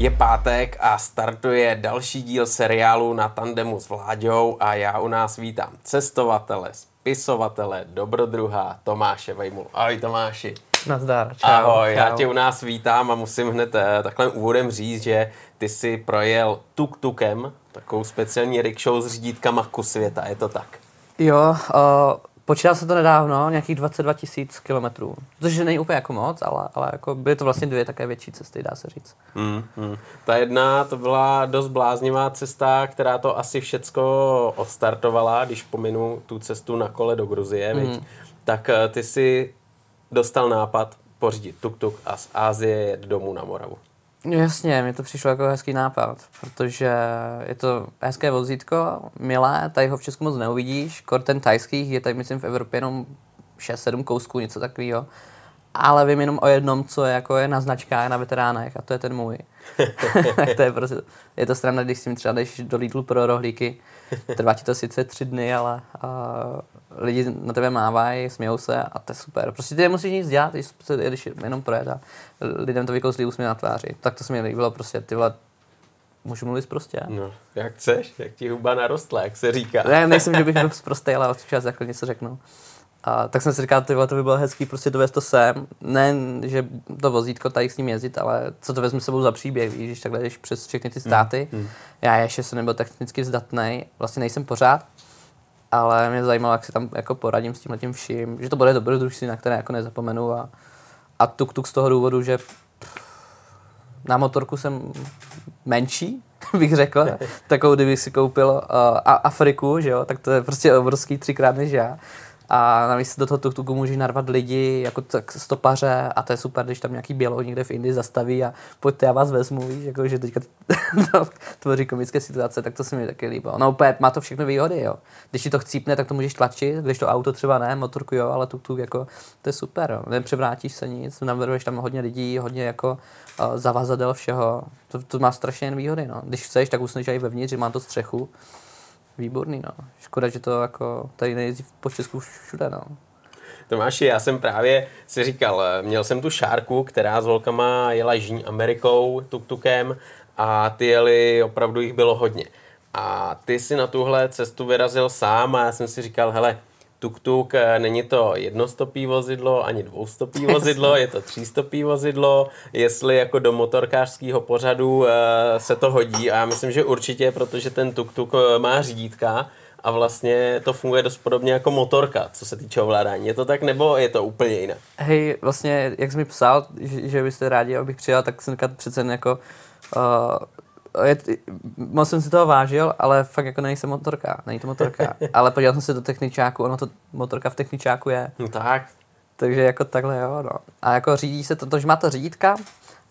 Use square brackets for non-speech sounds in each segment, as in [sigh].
Je pátek a startuje další díl seriálu na tandemu s Vláďou a já u nás vítám cestovatele, spisovatele, dobrodruha Tomáše Vejmul. Ahoj Tomáši. Nazdar, čau. Ahoj, čau. já tě u nás vítám a musím hned eh, takhle úvodem říct, že ty si projel tuk-tukem, takovou speciální rickshow s řídítkama ku světa, je to tak? Jo, uh, počítal se to nedávno, nějakých 22 tisíc kilometrů. Což není úplně jako moc, ale, ale jako byly to vlastně dvě také větší cesty, dá se říct. Hmm, hmm. Ta jedna, to byla dost bláznivá cesta, která to asi všecko odstartovala, když pominu tu cestu na kole do Gruzie, hmm. tak eh, ty si dostal nápad pořídit tuk-tuk a z Ázie jet domů na Moravu. Jasně, mi to přišlo jako hezký nápad, protože je to hezké vozítko, milé, tady ho v Česku moc neuvidíš, kor ten tajský je tady myslím v Evropě jenom 6-7 kousků, něco takového. Ale vím jenom o jednom, co je, jako je na značkách, na veteránech a to je ten můj. [laughs] to je prostě, je to strana, když si třeba jdeš do Lidlu pro rohlíky, trvá ti to sice tři dny, ale uh, lidi na tebe mávají, smějou se a to je super. Prostě ty nemusíš nic dělat, když, když jenom projet a lidem to vykouslí úsměv na tváři. Tak to se mi líbilo, prostě ty vole, můžu mluvit prostě. No, jak chceš, jak ti huba narostla, jak se říká. Ne, nejsem, že bych byl prostý, ale občas jako něco řeknu. A tak jsem si říkal, tyhle, to by bylo hezký prostě dovést to sem. Ne, že to vozítko tady s ním jezdit, ale co to vezmu s sebou za příběh, víš, když takhle jdeš přes všechny ty státy. Mm, mm. Já ještě jsem nebyl technicky zdatný, vlastně nejsem pořád, ale mě zajímalo, jak si tam jako poradím s tím tím vším, že to bude dobrodružství, na které jako nezapomenu a, a tuk tuk z toho důvodu, že na motorku jsem menší, [laughs] bych řekl, [laughs] takovou, kdybych si koupil uh, Afriku, že jo, tak to je prostě obrovský třikrát než já. A navíc do toho tuk-tuku můžeš narvat lidi jako tak stopaře a to je super, když tam nějaký bělo někde v Indii zastaví a pojďte, já vás vezmu, víš, jako, že teďka [laughs] to tvoří komické situace, tak to se mi taky líbilo. No úplně má to všechno výhody, jo. Když ti to chcípne, tak to můžeš tlačit, když to auto třeba ne, motorku jo, ale tuk-tuk jako, to je super, jo. Nepřevrátíš se nic, navrhuješ tam hodně lidí, hodně jako uh, zavazadel všeho, to, to má strašně jen výhody, no. Když chceš, tak usneš i vevnitř, že má to střechu, výborný, no. Škoda, že to jako tady nejezdí po Česku všude, no. Tomáši, já jsem právě si říkal, měl jsem tu šárku, která s holkama jela Jižní Amerikou, tuk-tukem a ty jeli, opravdu jich bylo hodně. A ty si na tuhle cestu vyrazil sám a já jsem si říkal, hele, tuk-tuk, není to jednostopý vozidlo, ani dvoustopý [laughs] vozidlo, je to třístopý vozidlo, jestli jako do motorkářského pořadu se to hodí a já myslím, že určitě, protože ten tuk-tuk má řídítka a vlastně to funguje dost podobně jako motorka, co se týče ovládání. Je to tak, nebo je to úplně jinak? Hej, vlastně, jak jsi mi psal, že, že byste rádi, abych přijel, tak jsem přece jako uh, je, moc jsem si toho vážil, ale fakt jako nejsem motorka, není to motorka. [laughs] ale podíval jsem se do techničáku, ono to motorka v techničáku je. No tak. Takže jako takhle jo, no. A jako řídí se to, to, že má to řídítka,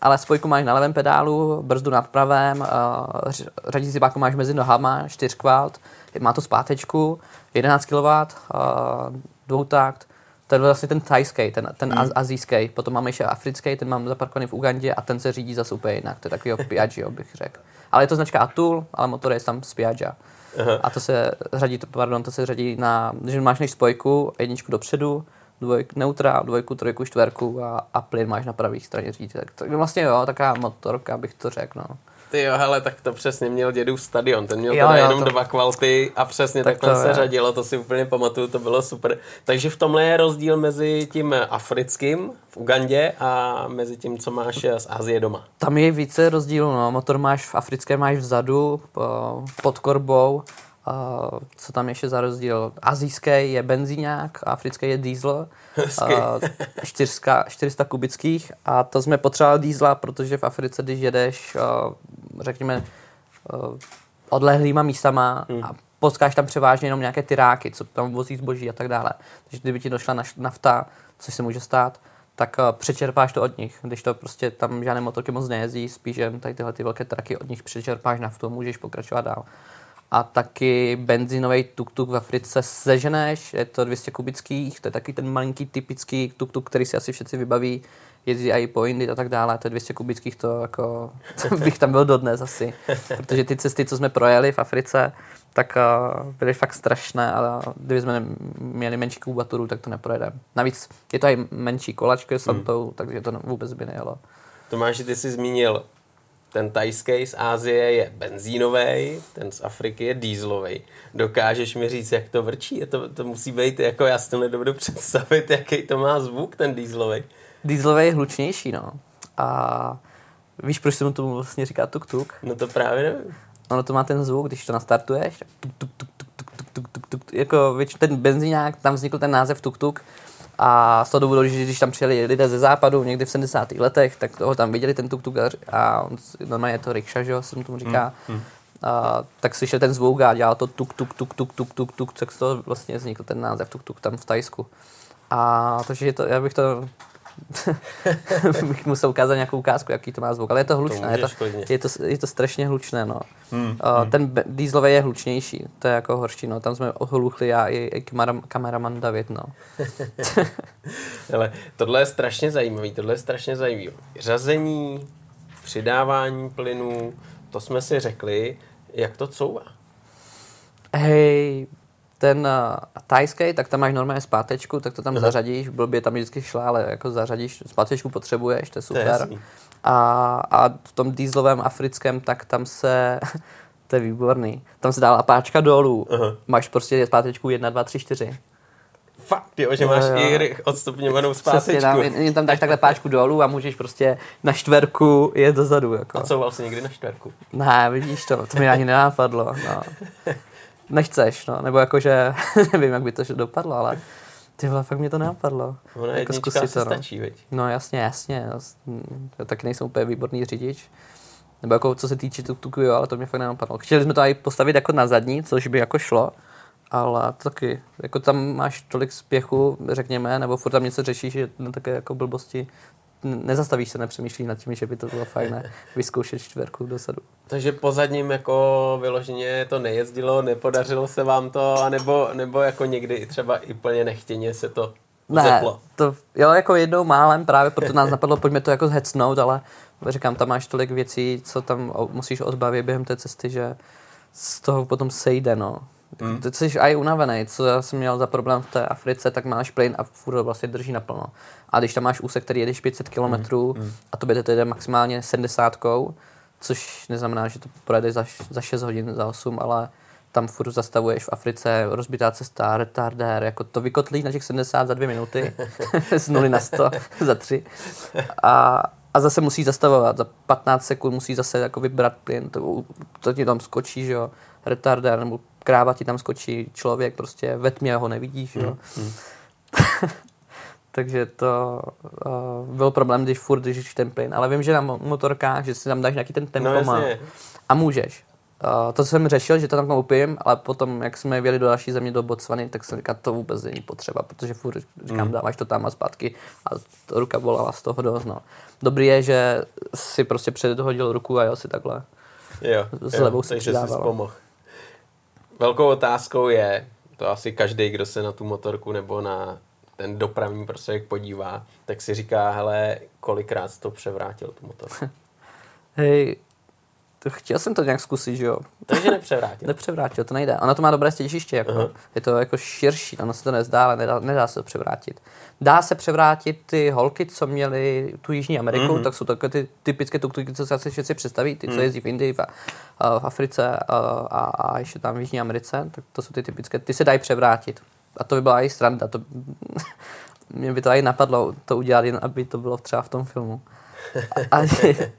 ale spojku máš na levém pedálu, brzdu nad pravém, uh, řadící páku máš mezi nohama, čtyřkvalt, má to zpátečku, 11 kW, uh, dvoutakt, to je vlastně ten thajský, ten, ten hmm. azijský, potom máme ještě africký, ten mám zaparkovaný v Ugandě a ten se řídí zase úplně jinak, to je takový [laughs] Piaggio, bych řekl. Ale je to značka Atul, ale motor je tam z Piaggia. Aha. A to se řadí, pardon, to se řadí na, že máš než spojku, jedničku dopředu, dvojku neutra, dvojku, trojku, čtverku a, a plyn máš na pravý straně řídítek. Tak vlastně jo, taková motorka bych to řekl, no. Ty jo, hele, tak to přesně měl dědů stadion, ten měl jo, teda jo, jenom to... dva kvalty a přesně tak takhle to se je. řadilo, to si úplně pamatuju, to bylo super. Takže v tomhle je rozdíl mezi tím africkým v Ugandě a mezi tím, co máš z Asie doma. Tam je více rozdílů, no. motor máš v africkém máš vzadu, pod korbou, Uh, co tam ještě za rozdíl? Azijský je benzíňák, africký je diesel. Uh, 400, 400 kubických a to jsme potřebovali diesla, protože v Africe, když jedeš, uh, řekněme, uh, odlehlýma místama hmm. a potkáš tam převážně jenom nějaké tyráky, co tam vozí zboží a tak dále. Takže kdyby ti došla nafta, což se může stát, tak přečerpáš to od nich. Když to prostě tam žádné motorky moc nejezdí, spíš jen tady tyhle ty velké traky od nich přečerpáš naftu a můžeš pokračovat dál a taky benzínový tuk-tuk v Africe seženeš, je to 200 kubických, to je taky ten malinký typický tuk-tuk, který si asi všichni vybaví, jezdí i po Indii a tak dále, to je 200 kubických, to jako, [laughs] bych tam byl dodnes asi, protože ty cesty, co jsme projeli v Africe, tak uh, byly fakt strašné, ale kdyby jsme měli menší kubaturu, tak to neprojedeme. Navíc je to i menší kolačka s hmm. takže to vůbec by nejelo. Tomáš, ty jsi zmínil ten tajský z Ázie je benzínový, ten z Afriky je dýzlový. Dokážeš mi říct, jak to vrčí? Je to, to musí být, jako já si to nedovedu představit, jaký to má zvuk, ten dýzlový. Dýzlový je hlučnější, no. A víš, proč se mu tomu vlastně říká tuk-tuk? No to právě nevím. Ono to má ten zvuk, když to nastartuješ, tak tuk, tuk, tuk, tuk, tuk, tuk, tuk, tuk, tuk, jako ten benzínák, tam vznikl ten název tuk-tuk, a z toho důvodu, že když tam přijeli lidé ze západu někdy v 70. letech, tak toho tam viděli ten tuk-tuk a on, normálně je to rikša, že jo, se mu tomu říká. Hmm. Hmm. A, tak slyšel ten zvuk a dělal to tuk, tuk, tuk, tuk, tuk, tuk, tuk, tak z toho vlastně vznikl ten název tuk, tuk tam v Tajsku. A takže to, já bych to bych [laughs] musel ukázat nějakou ukázku, jaký to má zvuk, ale je to hlučné, to je, to, je, to, je to strašně hlučné, no. Hmm, uh, hmm. Ten dýzlový je hlučnější, to je jako horší, no, tam jsme ohluchli já i, i kameraman David, no. [laughs] ale tohle je strašně zajímavý, tohle je strašně zajímavý. Řazení, přidávání plynů, to jsme si řekli, jak to couvá? Hej, ten uh, tajský, tak tam máš normálně zpátečku, tak to tam uh-huh. zařadíš, blbě tam vždycky šla, ale jako zařadíš, zpátečku potřebuješ, to je super. To je a, a v tom dýzlovém africkém, tak tam se, [laughs] to je výborný, tam se dala páčka dolů, uh-huh. máš prostě zpátečku 1, 2, 3, 4. Fakt, jo, že máš jo, jo. i odstupňovanou zpátečku. Přesně, tam, jen tam dáš takhle [laughs] páčku dolů a můžeš prostě na čtverku jet dozadu. Jako. A co vlastně někdy na čtverku? Ne, vidíš to, to mi ani nenápadlo. No [laughs] nechceš, no, nebo jakože, [laughs] nevím, jak by to dopadlo, ale ty vole, fakt mě to nenapadlo. Ona jako zkusit to, no. stačí, veď? No jasně, jasně, já taky nejsem úplně výborný řidič. Nebo jako co se týče tuk jo, ale to mě fakt nenapadlo. Chtěli jsme to i postavit jako na zadní, což by jako šlo, ale to taky, jako tam máš tolik spěchu, řekněme, nebo furt tam něco řešíš, že na také jako blbosti nezastavíš se, nepřemýšlíš nad tím, že by to bylo fajn [laughs] vyzkoušet čtverku dosadu. Takže pozadním jako vyloženě to nejezdilo, nepodařilo se vám to, anebo, nebo jako někdy třeba i plně nechtěně se to ne, zeplo. to, jo, jako jednou málem, právě proto nás napadlo, pojďme to jako zhecnout, ale říkám, tam máš tolik věcí, co tam musíš odbavit během té cesty, že z toho potom sejde, no. Hmm. Ty jsi aj unavený, co já jsem měl za problém v té Africe, tak máš plyn a furt vlastně drží naplno. A když tam máš úsek, který jedeš 500 km hmm. hmm. a to by to jde maximálně 70, což neznamená, že to projede za, za 6 hodin, za 8, ale tam furt zastavuješ v Africe, rozbitá cesta, retardér, jako to vykotlí na těch 70 za dvě minuty, [laughs] z 0 na 100 [laughs] za 3. A, a zase musí zastavovat, za 15 sekund musí zase jako vybrat plyn, to, to ti tam skočí, že jo, retardér, nebo kráva ti tam skočí člověk, prostě ve tmě ho nevidíš, jo. Mm, mm. [laughs] Takže to uh, byl problém, když furt držíš ten plyn. Ale vím, že na motorkách, že si tam dáš nějaký ten tempomat no, a můžeš. Uh, to jsem řešil, že to tam koupím, ale potom, jak jsme věli do další země, do Botswany, tak jsem říkal, to vůbec není potřeba, protože furt říkám, mm. dáváš to tam a zpátky a to ruka bolala z toho dost. No. Dobrý je, že si prostě předhodil ruku a jel si takhle. Jo, s levou jo, si takže jsi pomohl. Velkou otázkou je, to asi každý, kdo se na tu motorku nebo na ten dopravní prostředek podívá, tak si říká, hele, kolikrát to převrátil tu motorku. [laughs] Hej, to chtěl jsem to nějak zkusit, že jo? Takže nepřevrátil. nepřevrátil, to nejde. Ona to má dobré stěžiště, jako. Uh-huh. je to jako širší, ono se to nezdá, ale nedá, nedá se to převrátit. Dá se převrátit ty holky, co měly tu Jižní Ameriku, uh-huh. tak jsou takové ty typické tuktuky, co se všichni představí, ty, co uh-huh. jezdí v Indii, v, v Africe a, a, a ještě tam v Jižní Americe, tak to jsou ty typické, ty se dají převrátit. A to by byla i sranda, to, [laughs] mě by to i napadlo to udělat, jen aby to bylo třeba v tom filmu. A,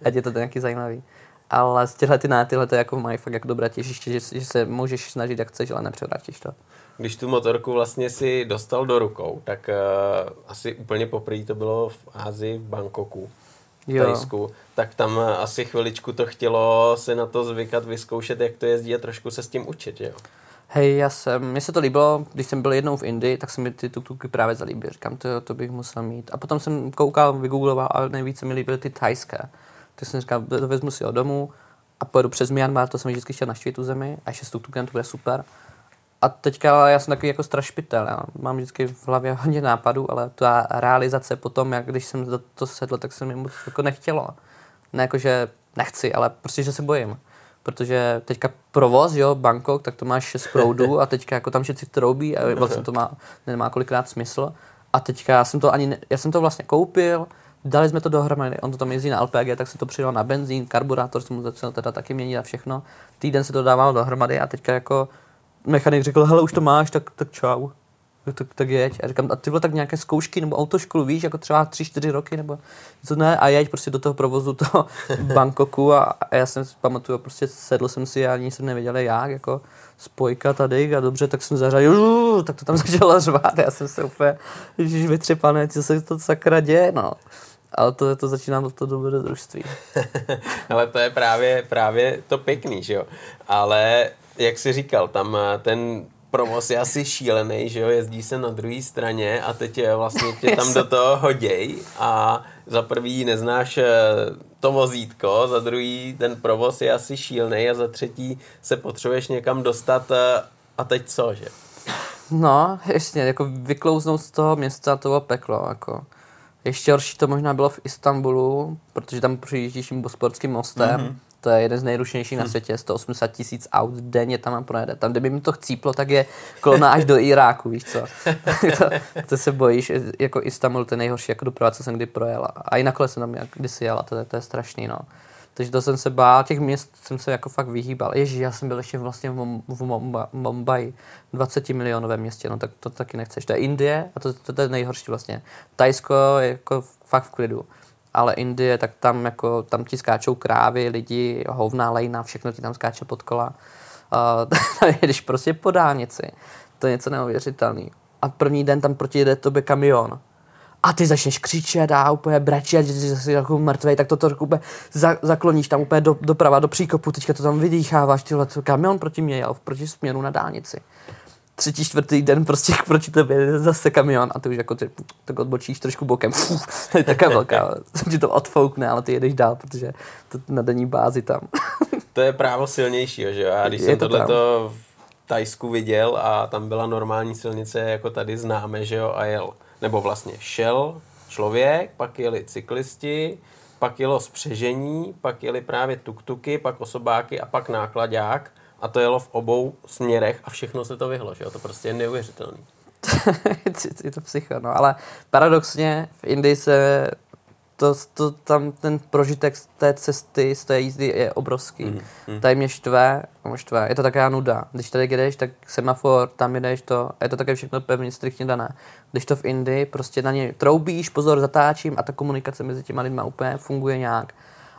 ať je to nějaký zajímavý ale z těchto ty na tyhle to jako mají fakt jako dobré těžiště, že, že, se můžeš snažit jak chceš, ale nepřevrátíš to. Když tu motorku vlastně si dostal do rukou, tak uh, asi úplně poprvé to bylo v Ázii, v Bangkoku, v jo. Tajsku, tak tam uh, asi chviličku to chtělo se na to zvykat, vyzkoušet, jak to jezdí a trošku se s tím učit, jo? Hej, já jsem, mně se to líbilo, když jsem byl jednou v Indii, tak se mi ty tuktuky právě zalíbily. Říkám, to, to bych musel mít. A potom jsem koukal, vygoogloval, ale nejvíce mi líbily ty thajské. Tak jsem říkal, vezmu si ho domů a pojedu přes Myanmar, to jsem vždycky chtěl naštívit tu zemi, a ještě s tuktukem to bude super. A teďka já jsem takový jako strašpitel, já mám vždycky v hlavě hodně nápadů, ale ta realizace potom, jak když jsem do to sedl, tak se mi moc jako nechtělo. Ne jako, že nechci, ale prostě, že se bojím. Protože teďka provoz, jo, Bangkok, tak to máš 6 [laughs] proudů a teďka jako tam všetci troubí a vlastně to má, nemá kolikrát smysl. A teďka já jsem to ani, ne, já jsem to vlastně koupil, dali jsme to dohromady, on to tam jezdí na LPG, tak se to přidal na benzín, karburátor se mu začal teda taky měnit a všechno. Týden se to dávalo dohromady a teďka jako mechanik řekl, hele, už to máš, tak, tak čau. Tak, tak, tak jeď. A říkám, a ty tak nějaké zkoušky nebo autoškolu, víš, jako třeba tři, čtyři roky nebo co ne, a jeď prostě do toho provozu toho [laughs] Bangkoku a, a já jsem si pamatuju, prostě sedl jsem si a ani jsem nevěděl jak, jako spojka tady a dobře, tak jsem zařadil, tak to tam [laughs] začalo řvát, já jsem se úplně, ježiš, vytřepané, co se to sakra děje, no. Ale to, to začíná to dobrodružství. [laughs] Ale to je právě, právě to pěkný, že jo. Ale jak jsi říkal, tam eh, ten provoz je asi šílený, že jo, jezdí se na druhé straně a teď je vlastně tě tam do toho hoděj a za prvý neznáš eh, to vozítko, za druhý ten provoz je asi šílený a za třetí se potřebuješ někam dostat eh, a teď co, že? No, ještě, jako vyklouznout z toho města to bylo peklo, jako. Ještě horší to možná bylo v Istanbulu, protože tam přijíždíš tím bosporským mostem, mm-hmm to je jeden z nejrušnějších na hm. světě, 180 tisíc aut denně tam projede. Tam, kdyby mi to chcíplo, tak je kolona až do Iráku, víš co. [laughs] to, to, se bojíš, jako Istanbul, to je nejhorší jako doprava, co jsem kdy projel. A i na kole jsem tam jak kdysi jela, to, to je strašný, no. Takže to jsem se bál, těch měst jsem se jako fakt vyhýbal. Ježíš, já jsem byl ještě vlastně v, v Mumbai, Mumbai, 20 milionové městě, no tak to taky nechceš. To je Indie a to, to, to je nejhorší vlastně. Tajsko je jako fakt v klidu ale Indie, tak tam jako, tam ti skáčou krávy, lidi, hovná, lejna, všechno ti tam skáče pod kola. Uh, [laughs] jedeš prostě po dálnici. To je něco neuvěřitelný. A první den tam proti jede tobě kamion. A ty začneš křičet a úplně brečet, že jsi jako mrtvej, tak to to úplně za, zakloníš tam úplně do, doprava, do příkopu, teďka to tam vydýcháváš, tyhle, kamion proti mě jel, proti směru na dálnici třetí, čtvrtý den prostě [laughs] proti tebe zase kamion a ty už jako ty, tak odbočíš trošku bokem. Je taká velká, [laughs] ti to odfoukne, ale ty jedeš dál, protože to na denní bázi tam. to je právo silnější, že jo? A když je jsem to tohleto v Tajsku viděl a tam byla normální silnice, jako tady známe, že jo, a jel. Nebo vlastně šel člověk, pak jeli cyklisti, pak jelo spřežení, pak jeli právě tuktuky, pak osobáky a pak nákladák a to jelo v obou směrech a všechno se to vyhlo, že jo? To prostě je neuvěřitelný. [laughs] je to psycho, no, ale paradoxně v Indii se to, to, tam ten prožitek z té cesty, z té jízdy je obrovský. Mm, mm. Tady mě štve, mě štve, je to taková nuda. Když tady jedeš, tak semafor, tam jedeš to, je to také všechno pevně, striktně dané. Když to v Indii, prostě na ně troubíš, pozor, zatáčím a ta komunikace mezi těma lidma úplně funguje nějak.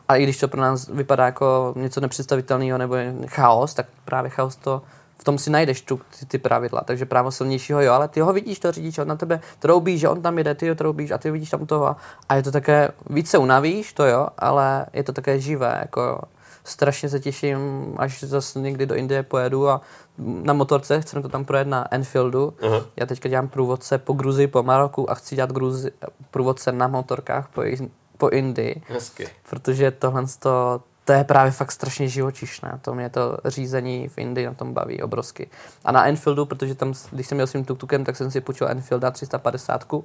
A i když to pro nás vypadá jako něco nepředstavitelného nebo chaos, tak právě chaos to v tom si najdeš tu, ty, ty pravidla. Takže právo silnějšího, jo, ale ty ho vidíš, to řidič, on na tebe troubí, že on tam jede, ty ho troubíš a ty vidíš tam toho. A je to také, více unavíš, to jo, ale je to také živé, jako strašně se těším, až zase někdy do Indie pojedu a na motorce, chceme to tam projet na Enfieldu. Uh-huh. Já teďka dělám průvodce po Gruzii, po Maroku a chci dělat Gruzi, průvodce na motorkách po po Indii. Hezky. Protože tohle to, to je právě fakt strašně živočišné. To mě to řízení v Indii na tom baví obrovsky. A na Enfieldu, protože tam, když jsem měl svým tuktukem, tak jsem si půjčil Enfielda 350 uh,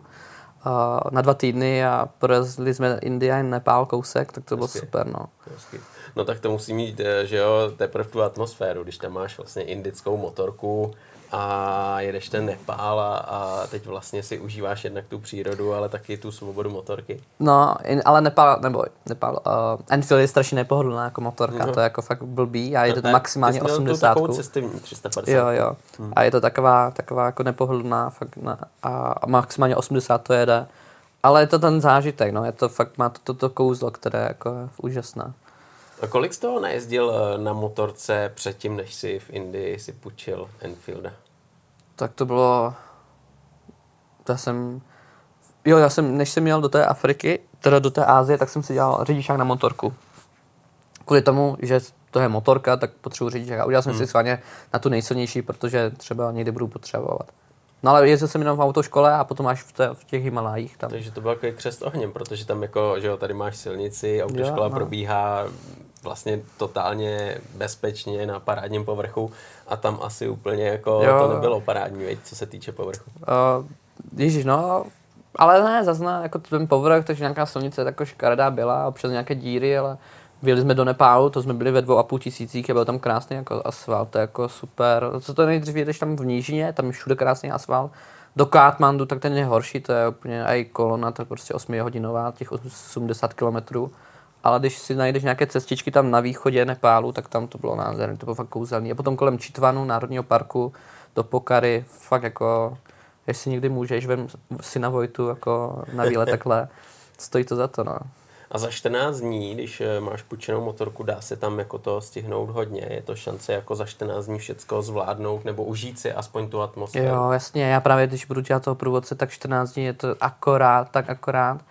na dva týdny a prorazili jsme India a Nepál kousek, tak to bylo Hezky. super. No. Hezky. No tak to musí mít, eh, že jo, teprve tu atmosféru, když tam máš vlastně indickou motorku, a jedeš ten Nepál a, a teď vlastně si užíváš jednak tu přírodu, ale taky tu svobodu motorky. No, in, ale Nepál, nebo Nepál, uh, Enfield je strašně nepohodlná jako motorka, uh-huh. to je jako fakt blbý a je to ne, maximálně 80. Takovou cestovní 350. Jo, jo. Hmm. A je to taková, taková jako nepohodlná fakt na, a, maximálně 80 to jede. Ale je to ten zážitek, no, je to fakt, má to toto to kouzlo, které je jako úžasné. A kolik z toho nejezdil eh, na motorce předtím, než si v Indii si půjčil Enfielda? Tak to bylo... Já jsem... Jo, já jsem, než jsem měl do té Afriky, teda do té Ázie, tak jsem si dělal řidičák na motorku. Kvůli tomu, že to je motorka, tak potřebuji řidičák. A udělal jsem hmm. si schválně na tu nejsilnější, protože třeba někdy budu potřebovat. No ale jezdil jsem jenom v autoškole a potom až v, té, v těch Himalájích. Tam. Takže to byl takový křest ohněm, protože tam jako, že jo, tady máš silnici, autoškola jo, no. probíhá vlastně totálně bezpečně na parádním povrchu a tam asi úplně jako jo. to nebylo parádní, veď, co se týče povrchu. Uh, Ježíš, no, ale ne, zase jako ten povrch, takže nějaká silnice jako škaredá byla, občas nějaké díry, ale Vyjeli jsme do Nepálu, to jsme byli ve dvou a půl tisících, a byl tam krásný jako asfalt, to je jako super. Co to nejdřív jedeš tam v nížině, tam je všude krásný asfalt, Do Katmandu, tak ten je horší, to je úplně i kolona, to je prostě 8 hodinová, těch 80 kilometrů. Ale když si najdeš nějaké cestičky tam na východě Nepálu, tak tam to bylo nádherné, to bylo fakt kouzelný. A potom kolem Čitvanu, Národního parku, do Pokary, fakt jako, jestli někdy můžeš, vem si na Vojtu jako na výlet [laughs] takhle, stojí to za to, no. A za 14 dní, když eh, máš půjčenou motorku, dá se tam jako to stihnout hodně. Je to šance jako za 14 dní všechno zvládnout nebo užít si aspoň tu atmosféru. Jo, jasně. Já právě, když budu dělat toho průvodce, tak 14 dní je to akorát, tak akorát.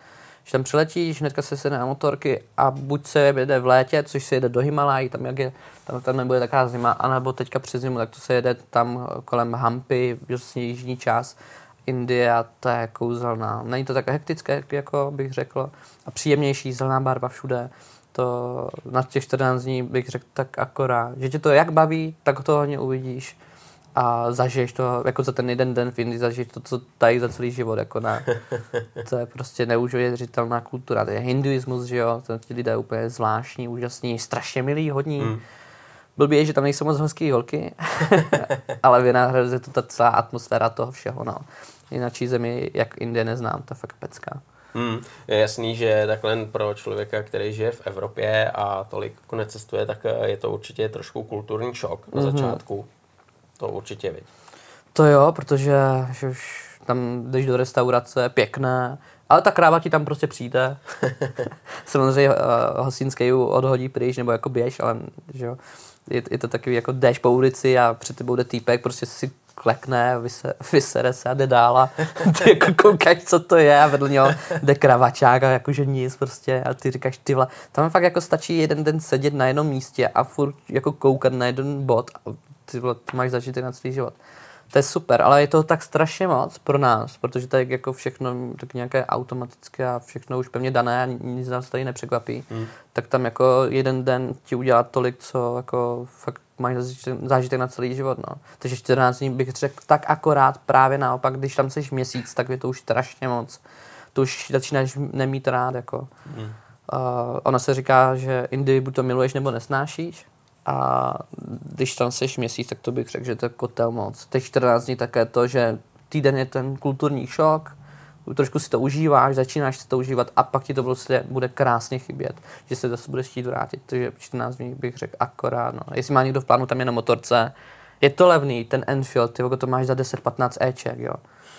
Když tam přiletíš, hnedka se sedne na motorky a buď se jede v létě, což se jede do Himalají, tam jak je, tam, tam nebude taková zima, anebo teďka přes zimu, tak to se jede tam kolem Hampy, vlastně jižní část Indie a to je kouzelná. Není to tak hektické, jako bych řekl, a příjemnější, zelená barva všude. To na těch 14 dní bych řekl tak akorát. Že tě to jak baví, tak to hodně uvidíš a zažiješ to jako za ten jeden den v Indii, zažiješ to, co tady za celý život, jako na, [laughs] to je prostě neuvěřitelná kultura, to je hinduismus, že jo, to ti lidé úplně zvláštní, úžasní, strašně milí, hodní. Mm. Blbý je, že tam nejsou moc hezký holky, [laughs] ale vynahrazuje to ta celá atmosféra toho všeho, no. Jináčí zemi, jak Indie neznám, to je fakt pecká. Hmm, je jasný, že takhle pro člověka, který žije v Evropě a tolik necestuje, tak je to určitě trošku kulturní šok na mm-hmm. začátku. To určitě viď. To jo, protože že už tam jdeš do restaurace, pěkné, ale ta kráva ti tam prostě přijde. [laughs] Samozřejmě uh, hostinský odhodí pryč, nebo jako běž, ale že jo, je, je, to takový jako jdeš po ulici a před tebou jde týpek, prostě si klekne, vyse, [laughs] vysere se a jde dál a [laughs] ty jako koukáš, co to je a vedle něho jde kravačák a jakože nic prostě a ty říkáš, ty vole, tam fakt jako stačí jeden den sedět na jednom místě a furt jako koukat na jeden bod a ty, vole, ty máš na celý život. To je super, ale je to tak strašně moc pro nás, protože tady jako všechno tak nějaké automatické a všechno už pevně dané a nic nás tady nepřekvapí. Hmm. Tak tam jako jeden den ti udělá tolik, co jako fakt máš zážitek na celý život. No. Takže 14 dní bych řekl tak akorát právě naopak, když tam jsi měsíc, tak je to už strašně moc. To už začínáš nemít rád. Jako. Hmm. Uh, ona se říká, že Indii buď to miluješ nebo nesnášíš. A když tam jsi měsíc, tak to bych řekl, že to je kotel moc. Teď 14 dní také to, že týden je ten kulturní šok, trošku si to užíváš, začínáš si to užívat a pak ti to prostě bude krásně chybět, že se zase budeš chtít vrátit. Takže 14 dní bych řekl akorát. No. Jestli má někdo v plánu tam je na motorce, je to levný, ten Enfield, ty to máš za 10-15 Eček, jo.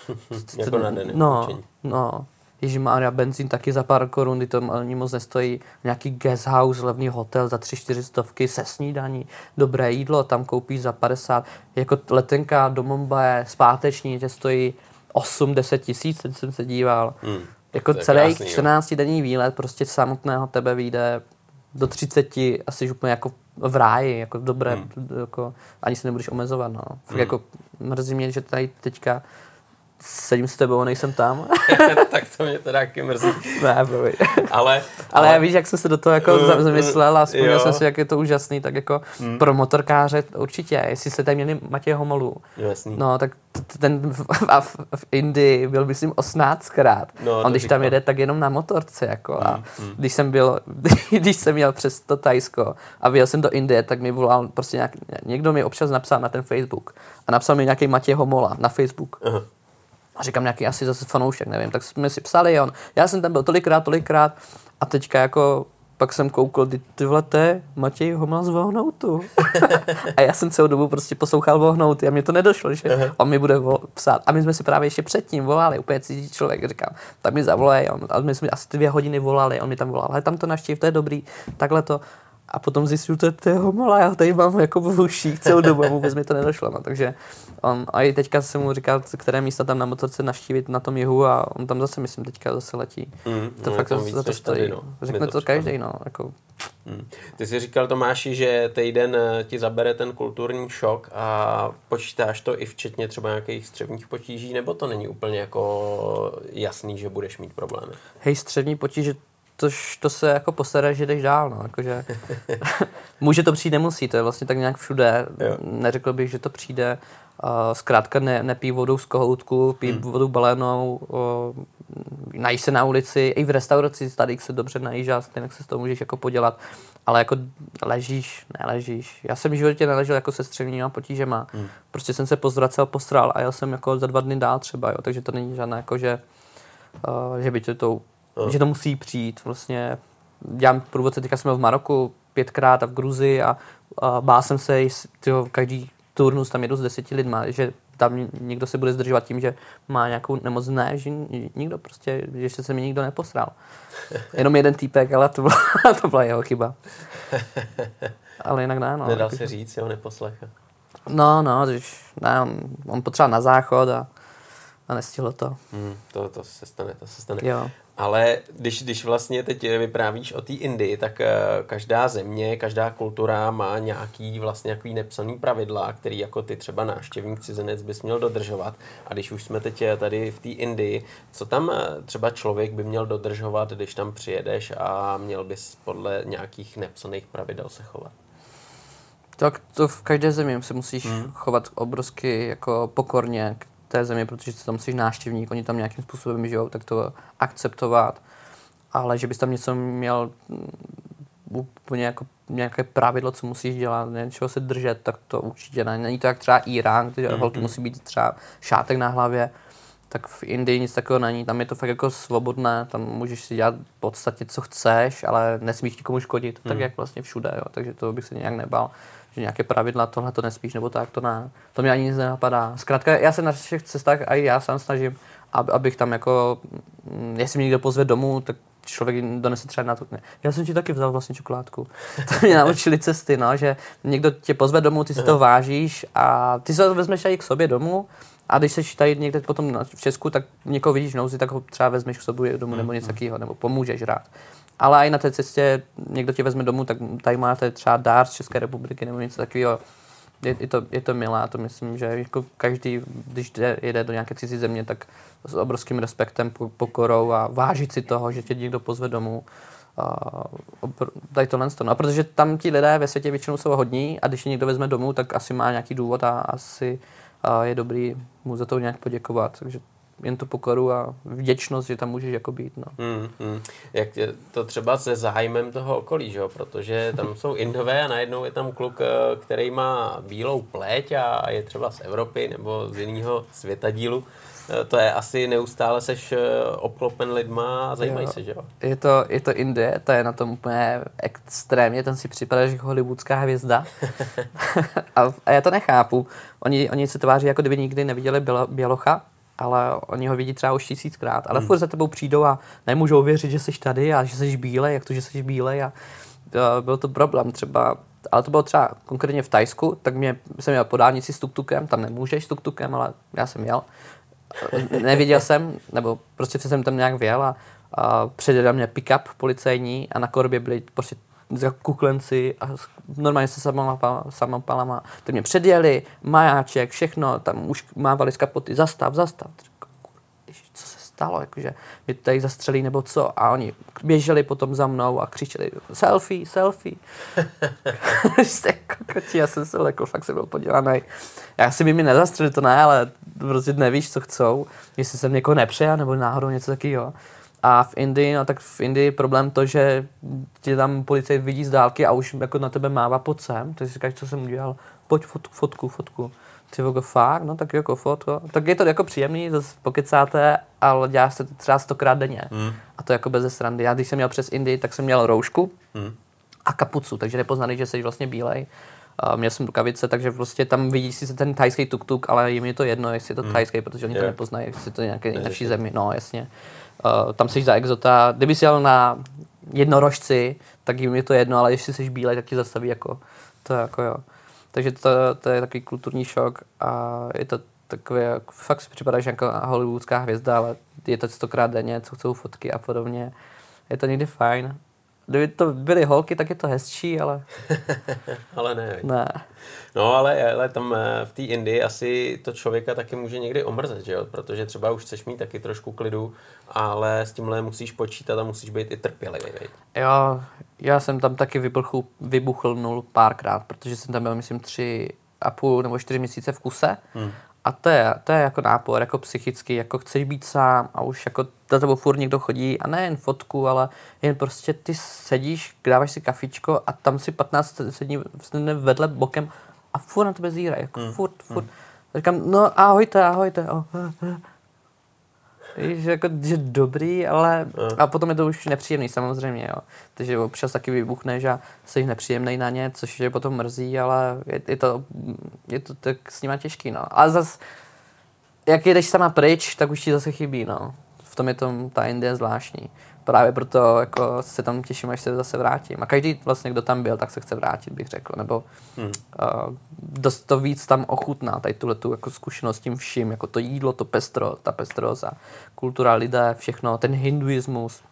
[laughs] jako na den. No, no. Ježí Maria, benzín taky za pár korun, to ani moc nestojí. Nějaký guest house, levný hotel za 3-4 stovky se snídaní, dobré jídlo, tam koupíš za 50. Jako letenka do Mumbai, zpáteční, tě stojí 8-10 tisíc, teď jsem se díval. Hmm. Jako celý 14 denní výlet prostě samotného tebe vyjde do 30 asi úplně jako v ráji, jako dobré, hmm. jako, ani se nebudeš omezovat, no. Hmm. Jako mrzí mě, že tady teďka sedím s tebou, nejsem tam. [laughs] tak to mě teda taky mrzí. ne, promiň. ale, ale, ale víš, jak jsem se do toho jako uh, zamyslel a vzpomněl jsem si, jak je to úžasný, tak jako hmm. pro motorkáře určitě, jestli se tady měli Matěj Homolu, Jasný. no tak ten v, v, v Indii byl, myslím, 18krát. No, On když tam jede, tak jenom na motorce, jako hmm, a hmm. když jsem byl, [laughs] když jsem měl přes to Tajsko a vyjel jsem do Indie, tak mi volal prostě nějak, někdo mi občas napsal na ten Facebook a napsal mi nějaký Matěj Homola na Facebook. Uh-huh a říkám nějaký asi zase fanoušek, nevím, tak jsme si psali, on, já jsem tam byl tolikrát, tolikrát a teďka jako pak jsem koukl, ty, ty vlete, Matěj Homla z Vohnoutu. [laughs] a já jsem celou dobu prostě poslouchal Vohnouty a mě to nedošlo, že uh-huh. on mi bude psát. A my jsme si právě ještě předtím volali, úplně cizí člověk, říkám, tak mi zavolej, on, a my jsme asi dvě hodiny volali, on mi tam volal, ale tam to naštěv, to je dobrý, takhle to. A potom zjistil, že to je homola, já tady mám jako v uších celou dobu a vůbec mi to nedošlo. No. Takže on, a i teďka jsem mu říkal, které místa tam na motorce naštívit na tom jihu a on tam zase, myslím, teďka zase letí. Mm, to no, fakt za, za to stojí. Tady, no. Řekne to, to každý, no. Jako. Mm. Ty jsi říkal Tomáši, že týden eh, ti zabere ten kulturní šok a počítáš to i včetně třeba nějakých střevních potíží, nebo to není úplně jako jasný, že budeš mít problémy? Hej, střevní potíže tož to se jako postará, že jdeš dál, no, jakože [laughs] může to přijít, nemusí, to je vlastně tak nějak všude, jo. neřekl bych, že to přijde, uh, zkrátka ne, nepí vodu z kohoutku, pí hmm. vodu balenou, uh, najíš se na ulici, i v restauraci tady se dobře najíš a stejně se z toho můžeš jako podělat, ale jako ležíš, neležíš. Já jsem v životě neležel jako se střevníma potížema. Hmm. Prostě jsem se pozvracel, postral a já jsem jako za dva dny dál třeba, jo, takže to není žádné jako, že, uh, že by tě to, hmm. že to musí přijít. Vlastně dělám průvodce, teďka jsem byl v Maroku pětkrát a v Gruzii a, a bál jsem se, tyjo, každý turnus tam jedu s deseti lidma, že tam někdo se bude zdržovat tím, že má nějakou nemoc. Ne, že nikdo prostě, že se mi nikdo neposral. [laughs] Jenom jeden týpek, ale to byla, [laughs] to byla jeho chyba. Ale jinak ne, no. Nedal se říct, jo, neposlechl. No, no, když, ne, on, on potřeboval na záchod a, a nestihlo to. Hmm, to. To se stane, to se stane. Jo. Ale když, když vlastně teď vyprávíš o té Indii, tak eh, každá země, každá kultura má nějaký vlastně nějaký nepsaný pravidla, který jako ty třeba návštěvník cizinec bys měl dodržovat. A když už jsme teď eh, tady v té Indii, co tam eh, třeba člověk by měl dodržovat, když tam přijedeš a měl bys podle nějakých nepsaných pravidel se chovat? Tak to v každé zemi se musíš hmm. chovat obrovsky jako pokorně k té zemi, protože tam jsi návštěvník, oni tam nějakým způsobem žijou, tak to akceptovat. Ale že bys tam něco měl mm, úplně jako nějaké pravidlo, co musíš dělat, něčeho se držet, tak to určitě ne. Není to jak třeba Irán, kde mm-hmm. holky musí být třeba šátek na hlavě, tak v Indii nic takového není. Tam je to fakt jako svobodné, tam můžeš si dělat v podstatě, co chceš, ale nesmíš nikomu škodit, mm. tak jak vlastně všude, jo. takže to bych se nějak nebal že nějaké pravidla, tohle to nespíš, nebo tak, to ne. To mě ani nic nenapadá. Zkrátka, já se na všech cestách, a i já sám snažím, ab, abych tam jako, mm, jestli mě někdo pozve domů, tak člověk donese třeba na to. Ne. Já jsem ti taky vzal vlastně čokoládku. [laughs] To mě naučili cesty, no, že někdo tě pozve domů, ty si to vážíš a ty se to vezmeš i k sobě domů a když jsi tady někde potom v Česku, tak někoho vidíš v nouzi, tak ho třeba vezmeš k sobě domů nebo něco takového, nebo pomůžeš rád ale i na té cestě někdo tě vezme domů, tak tady máte třeba dár z České republiky nebo něco takového. Je, je, to, je to milé, to myslím, že jako každý, když jde, jede do nějaké cizí země, tak s obrovským respektem, pokorou a vážit si toho, že tě někdo pozve domů. Uh, tady tohle no, a protože tam ti lidé ve světě většinou jsou hodní a když je někdo vezme domů, tak asi má nějaký důvod a asi uh, je dobrý mu za to nějak poděkovat. Takže jen tu pokoru a vděčnost, že tam můžeš jako být. No. Mm, mm. Jak to třeba se zájmem toho okolí, že? protože tam jsou Indové a najednou je tam kluk, eh, který má bílou pleť a je třeba z Evropy nebo z jiného světa dílu. To je asi neustále seš eh, obklopen lidma a zajímají jo. se, že jo? Je to, je to Indie, to je na tom úplně extrémně, ten si připadáš jako hollywoodská hvězda. [laughs] a, a, já to nechápu. Oni, oni se tváří, jako kdyby nikdy neviděli Bělocha, ale oni ho vidí třeba už tisíckrát, ale hmm. furt za tebou přijdou a nemůžou věřit, že jsi tady a že jsi bílej, jak to, že jsi bílej a to, byl to problém třeba, ale to bylo třeba konkrétně v Tajsku, tak mě, jsem měl po dálnici s tuktukem, tam nemůžeš s tuktukem, ale já jsem jel. Neviděl jsem, nebo prostě jsem tam nějak věl a, a předjedal mě pick-up policejní a na korbě byli prostě kuklenci a normálně se samopalama. Ty mě předjeli, majáček, všechno, tam už mávali z kapoty, zastav, zastav. Stalo, jakože mě tady zastřelí nebo co. A oni běželi potom za mnou a křičeli selfie, selfie. [laughs] Jste kokoti, já jsem se lekl, fakt jsem byl podělaný. Já si by mi nezastřelili, to ne, ale prostě nevíš, co chcou. Jestli jsem někoho nepřejal nebo náhodou něco takového. A v Indii, no tak v Indii problém to, že tě tam policajt vidí z dálky a už jako na tebe mává pod sem, takže si říkáš, co jsem udělal, pojď fotku, fotku, fotku. Ty fakt, no tak jako fotko. Tak je to jako příjemný, zase pokecáte, ale děláš se to třeba stokrát denně. Mm. A to jako bez srandy. Já když jsem měl přes Indii, tak jsem měl roušku mm. a kapucu, takže nepoznaný, že jsi vlastně bílej. Uh, měl jsem rukavice, takže prostě tam vidíš si ten tajský tuk-tuk, ale jim je to jedno, jestli je to mm. protože oni yeah. to nepoznají, jestli to je nějaké naší zemi. No, jasně. Uh, tam jsi za exota. Kdyby jsi jel na jednorožci, tak jim je to jedno, ale jestli jsi bílej, tak ti zastaví jako, to je jako jo. Takže to, to je takový kulturní šok a je to takové, fakt si připadáš jako hollywoodská hvězda, ale je to stokrát denně, co chcou fotky a podobně. Je to někdy fajn. Kdyby to byly holky, tak je to hezčí, ale... [laughs] ale ne. Ne. No ale, ale tam eh, v té Indii asi to člověka taky může někdy omrzet, že jo? Protože třeba už chceš mít taky trošku klidu, ale s tímhle musíš počítat a musíš být i trpělivý. Veď? Jo, já jsem tam taky vybuchl, vybuchl nul párkrát, protože jsem tam byl, myslím, tři a půl nebo čtyři měsíce v kuse. Hmm. A to je, to je jako nápor, jako psychický, jako chceš být sám a už jako za tebou furt někdo chodí a ne jen fotku, ale jen prostě ty sedíš, dáváš si kafičko a tam si 15 sedí vedle bokem a furt na tebe zírají, jako mm. furt, furt. Mm. Říkám, no ahojte, ahojte. Oh. Víš, jako, že dobrý, ale a potom je to už nepříjemný samozřejmě, jo. Takže občas taky vybuchneš a jsi nepříjemný na ně, což je potom mrzí, ale je, je to, je to tak s nima těžký, no. A zas, jak jdeš sama pryč, tak už ti zase chybí, no. V tom je tom ta Indie zvláštní právě proto jako se tam těším, až se zase vrátím. A každý vlastně, kdo tam byl, tak se chce vrátit, bych řekl. Nebo hmm. uh, dost to víc tam ochutná, tady tuhle tu jako zkušenost tím vším, jako to jídlo, to pestro, ta pestroza, kultura lidé, všechno, ten hinduismus.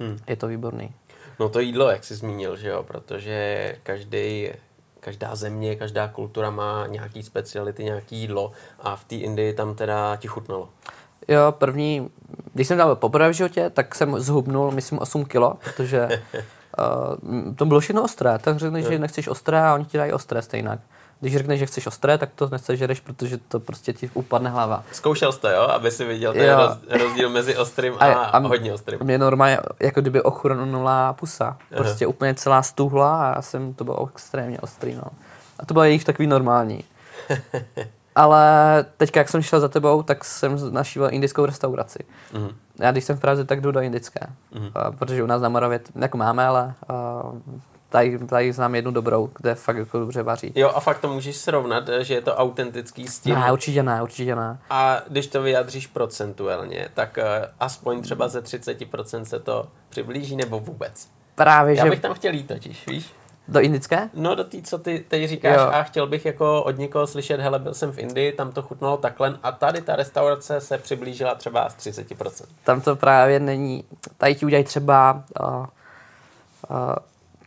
Hmm. Je to výborný. No to jídlo, jak jsi zmínil, že jo, protože každý každá země, každá kultura má nějaký speciality, nějaký jídlo a v té Indii tam teda ti chutnalo. Jo, první, když jsem byl poprvé v životě, tak jsem zhubnul, myslím, 8 kilo, protože uh, [laughs] to bylo všechno ostré. Tak řekneš, že nechceš ostré a oni ti dají ostré stejně. Když řekneš, že chceš ostré, tak to nechceš, protože to prostě ti upadne hlava. Zkoušel jste, jo? Aby si viděl ten roz, rozdíl mezi ostrým a, a, a hodně ostrým. Mě normálně, jako kdyby ochrnula pusa. Prostě Aha. úplně celá stuhla a já jsem, to bylo extrémně ostrý, no. A to bylo jejich takový normální. [laughs] Ale teďka, jak jsem šel za tebou, tak jsem našíval indickou restauraci. Mm. Já když jsem v Praze, tak jdu do indické. Mm. Uh, protože u nás na Moravě jako máme, ale uh, tady, tady znám jednu dobrou, kde fakt jako dobře vaří. Jo, a fakt to můžeš srovnat, že je to autentický styl. Ne, určitě ne, určitě ne. A když to vyjadříš procentuálně, tak uh, aspoň třeba ze 30% se to přiblíží nebo vůbec? Právě, Já že... bych tam chtěl jít totiž, víš? Do indické? No do té, co ty teď říkáš jo. a chtěl bych jako od někoho slyšet, hele, byl jsem v Indii, tam to chutnalo takhle a tady ta restaurace se přiblížila třeba z 30%. Tam to právě není, tady ti udělají třeba, uh, uh,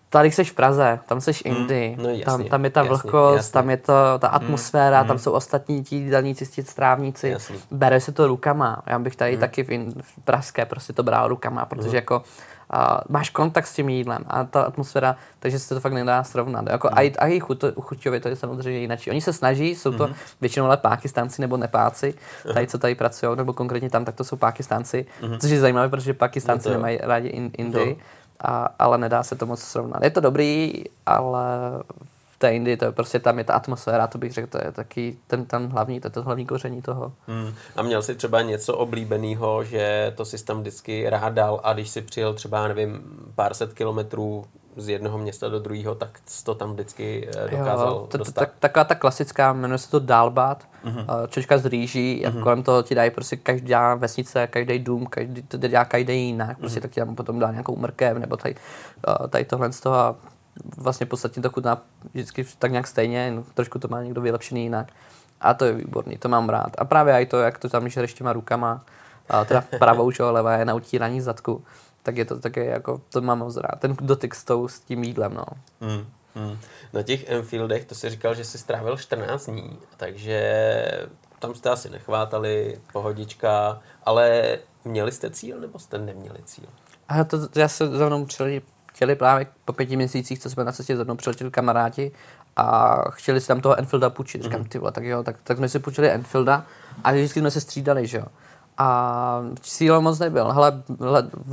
tady jsi v Praze, tam jsi v hmm, Indii, hmm, no jasně, tam, tam je ta jasně, vlhkost, jasně. tam je to ta hmm, atmosféra, hmm, tam jsou ostatní ti jídelníci, ti strávníci, jasně. bere se to rukama, já bych tady hmm. taky v, in, v Pražské prostě to bral rukama, protože hmm. jako a máš kontakt s tím jídlem a ta atmosféra, takže se to fakt nedá srovnat. Jako mm. a, a i chuť, chuťově to je samozřejmě jinak. Oni se snaží, jsou to mm. většinou ale Pákistánci nebo Nepáci, tady co tady pracují, nebo konkrétně tam, tak to jsou Pákistánci, mm. což je zajímavé, protože Pákistánci no nemají rádi in, Indii, a, ale nedá se to moc srovnat. Je to dobrý, ale té Indii, to je prostě tam je ta atmosféra, to bych řekl, to je taky ten, ten hlavní, to je to hlavní koření toho. Hmm. A měl jsi třeba něco oblíbeného, že to si tam vždycky rád dal a když si přijel třeba, nevím, pár set kilometrů z jednoho města do druhého, tak to tam vždycky eh, dokázal jo, to, dostat. Tak, taková ta klasická, jmenuje se to Dalbat, uh-huh. čočka z rýží, uh-huh. kolem toho ti dají prostě každá vesnice, každý dům, každý, to dělá každý jinak, prostě uh-huh. tak ti tam potom dá nějakou mrkev, nebo tady, eh, tady tohle z toho a vlastně podstatně to chutná vždycky tak nějak stejně, no, trošku to má někdo vylepšený jinak. A to je výborný, to mám rád. A právě i to, jak to tam žereš těma rukama, a teda pravou, čo, levá je na utírání zadku, tak je to také jako, to mám moc rád. Ten dotyk s, tou, s tím jídlem, no. Mm, mm. Na těch Enfieldech, to si říkal, že jsi strávil 14 dní, takže tam jste asi nechvátali, pohodička, ale měli jste cíl nebo jste neměli cíl? A to, to já se za mnou přijeli chtěli právě po pěti měsících, co jsme na cestě za mnou přiletěli kamarádi a chtěli si tam toho Enfielda půjčit. Říkám, mhm. ty vole, tak jo, tak, tak jsme si půjčili Enfielda a vždycky jsme se střídali, že jo. A cíl moc nebyl. Hele,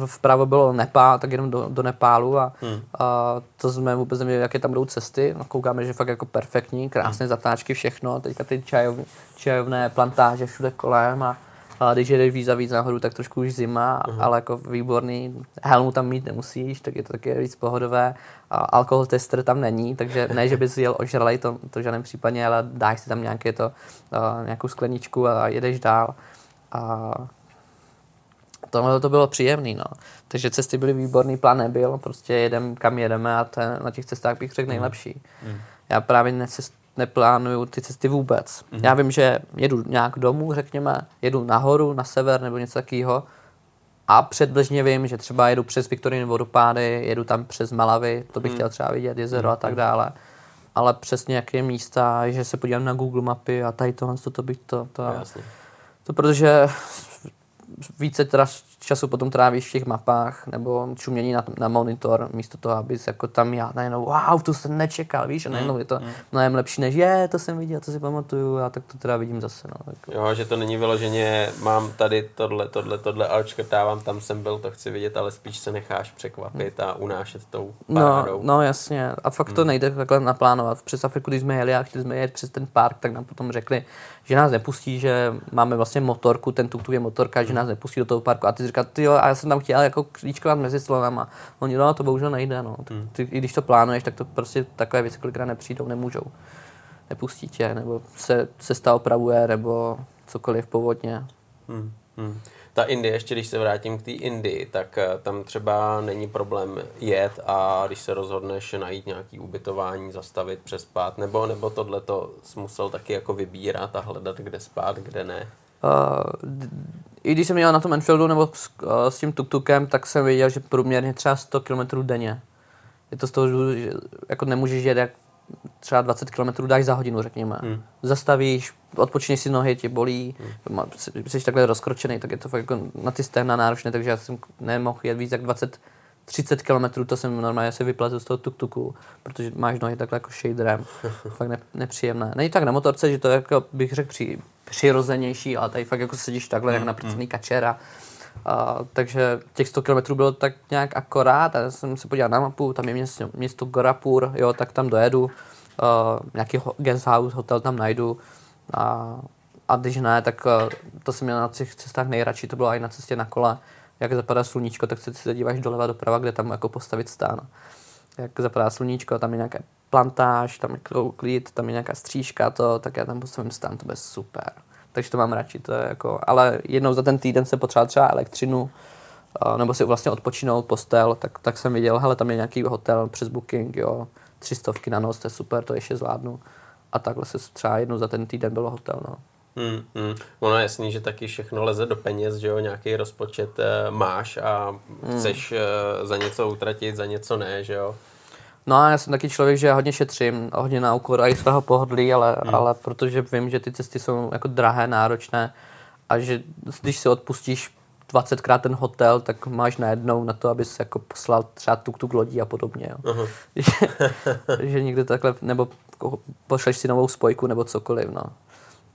vpravo bylo Nepál, tak jenom do, do Nepálu a, hmm. a to jsme vůbec nevěděli, jaké tam budou cesty. No, koukáme, že fakt jako perfektní, krásné hmm. zatáčky, všechno. Teďka ty čajov, čajovné plantáže všude kolem a a když jedeš víc a víc nahoru, tak trošku už zima, uh-huh. ale jako výborný. Helmu tam mít nemusíš, tak je to taky víc pohodové. A alkohol tester tam není, takže ne, že bys jel ožralej, to, to v žádném případě, ale dáš si tam nějaké to, uh, nějakou skleničku a jedeš dál. A tohle to bylo příjemný, no. Takže cesty byly výborný, plán nebyl, prostě jedem kam jedeme a ten, na těch cestách bych řekl nejlepší. Mm. Já právě necest, neplánuju ty cesty vůbec. Mm-hmm. Já vím, že jedu nějak domů, řekněme, jedu nahoru, na sever nebo něco takového a předběžně vím, že třeba jedu přes Viktoriny vodopády, jedu tam přes Malavy, to bych mm. chtěl třeba vidět, jezero mm. a tak dále. Ale přesně jaké místa, že se podívám na Google mapy a tady tohle, to, to bych to, to, to, to protože více teda času potom trávíš v těch mapách nebo čumění na, na monitor, místo toho, abys jako tam já najednou, wow, to jsem nečekal, víš, a najednou je to mm. mnohem lepší, než je, to jsem viděl, to si pamatuju, a tak to teda vidím zase. No, tak. Jo, že to není vyloženě, mám tady tohle, tohle, tohle, ale škrtávám, tam jsem byl, to chci vidět, ale spíš se necháš překvapit a unášet tou párou. No, no jasně, a fakt to mm. nejde takhle naplánovat. Přes Afriku, když jsme jeli a chtěli jsme jet přes ten park, tak nám potom řekli, že nás nepustí, že máme vlastně motorku, ten tuk je motorka, že nás nepustí do toho parku. A ty říkáš, ty jo, a já jsem tam chtěl jako klíčkovat mezi slonama. Oni, no, to bohužel nejde, no. Hmm. Ty, I když to plánuješ, tak to prostě takové věci kolikrát nepřijdou, nemůžou. Nepustí tě, nebo se cesta opravuje, nebo cokoliv povodně. Hmm. Hmm ta Indie, ještě když se vrátím k té Indii, tak eh, tam třeba není problém jet a když se rozhodneš najít nějaký ubytování, zastavit, přespat, nebo, nebo tohle to musel taky jako vybírat a hledat, kde spát, kde ne? I když jsem jel na tom Enfieldu nebo s, uh, s tím tuktukem, tak jsem viděl, že průměrně třeba 100 km denně. Je to z toho, že jako nemůžeš jet jak třeba 20 km dáš za hodinu, řekněme. Hmm. Zastavíš, odpočineš si nohy, tě bolí, hmm. jsi takhle rozkročený, tak je to fakt jako na ty stehna náročné, takže já jsem nemohl jet víc jak 20 30 km, to jsem normálně se vyplazil z toho tuk-tuku, protože máš nohy takhle jako shaderem. [laughs] fakt ne, nepříjemné. Není tak na motorce, že to je jako bych řekl při, přirozenější, ale tady fakt jako sedíš takhle, jak hmm, na hmm. kačera. A, takže těch 100 km bylo tak nějak akorát a já jsem se podíval na mapu, tam je město, město Gorapur, jo, tak tam dojedu, uh, nějaký guest house, hotel tam najdu a, a když ne, tak uh, to jsem měl na těch cestách nejradši, to bylo i na cestě na kole, jak zapadá sluníčko, tak se, se díváš doleva doprava, kde tam jako postavit stán. Jak zapadá sluníčko, tam je nějaká plantáž, tam je klid, tam je nějaká střížka, to, tak já tam postavím stán, to bude super takže to mám radši. To je jako, ale jednou za ten týden se potřeba třeba elektřinu, nebo si vlastně odpočinout postel, tak, tak jsem viděl, hele, tam je nějaký hotel přes booking, jo, tři stovky na noc, to je super, to ještě zvládnu. A takhle se třeba jednou za ten týden bylo hotel, no. Hmm, hmm. Ono je jasný, že taky všechno leze do peněz, že jo, nějaký rozpočet e, máš a hmm. chceš e, za něco utratit, za něco ne, že jo. No a já jsem taky člověk, že já hodně šetřím, hodně na úkor i svého pohodlí, ale, hmm. ale protože vím, že ty cesty jsou jako drahé, náročné a že když si odpustíš 20krát ten hotel, tak máš najednou na to, abys jako poslal třeba tuk-tuk lodí a podobně. Jo. Uh-huh. [laughs] že, že někde takhle, nebo pošleš si novou spojku nebo cokoliv. No.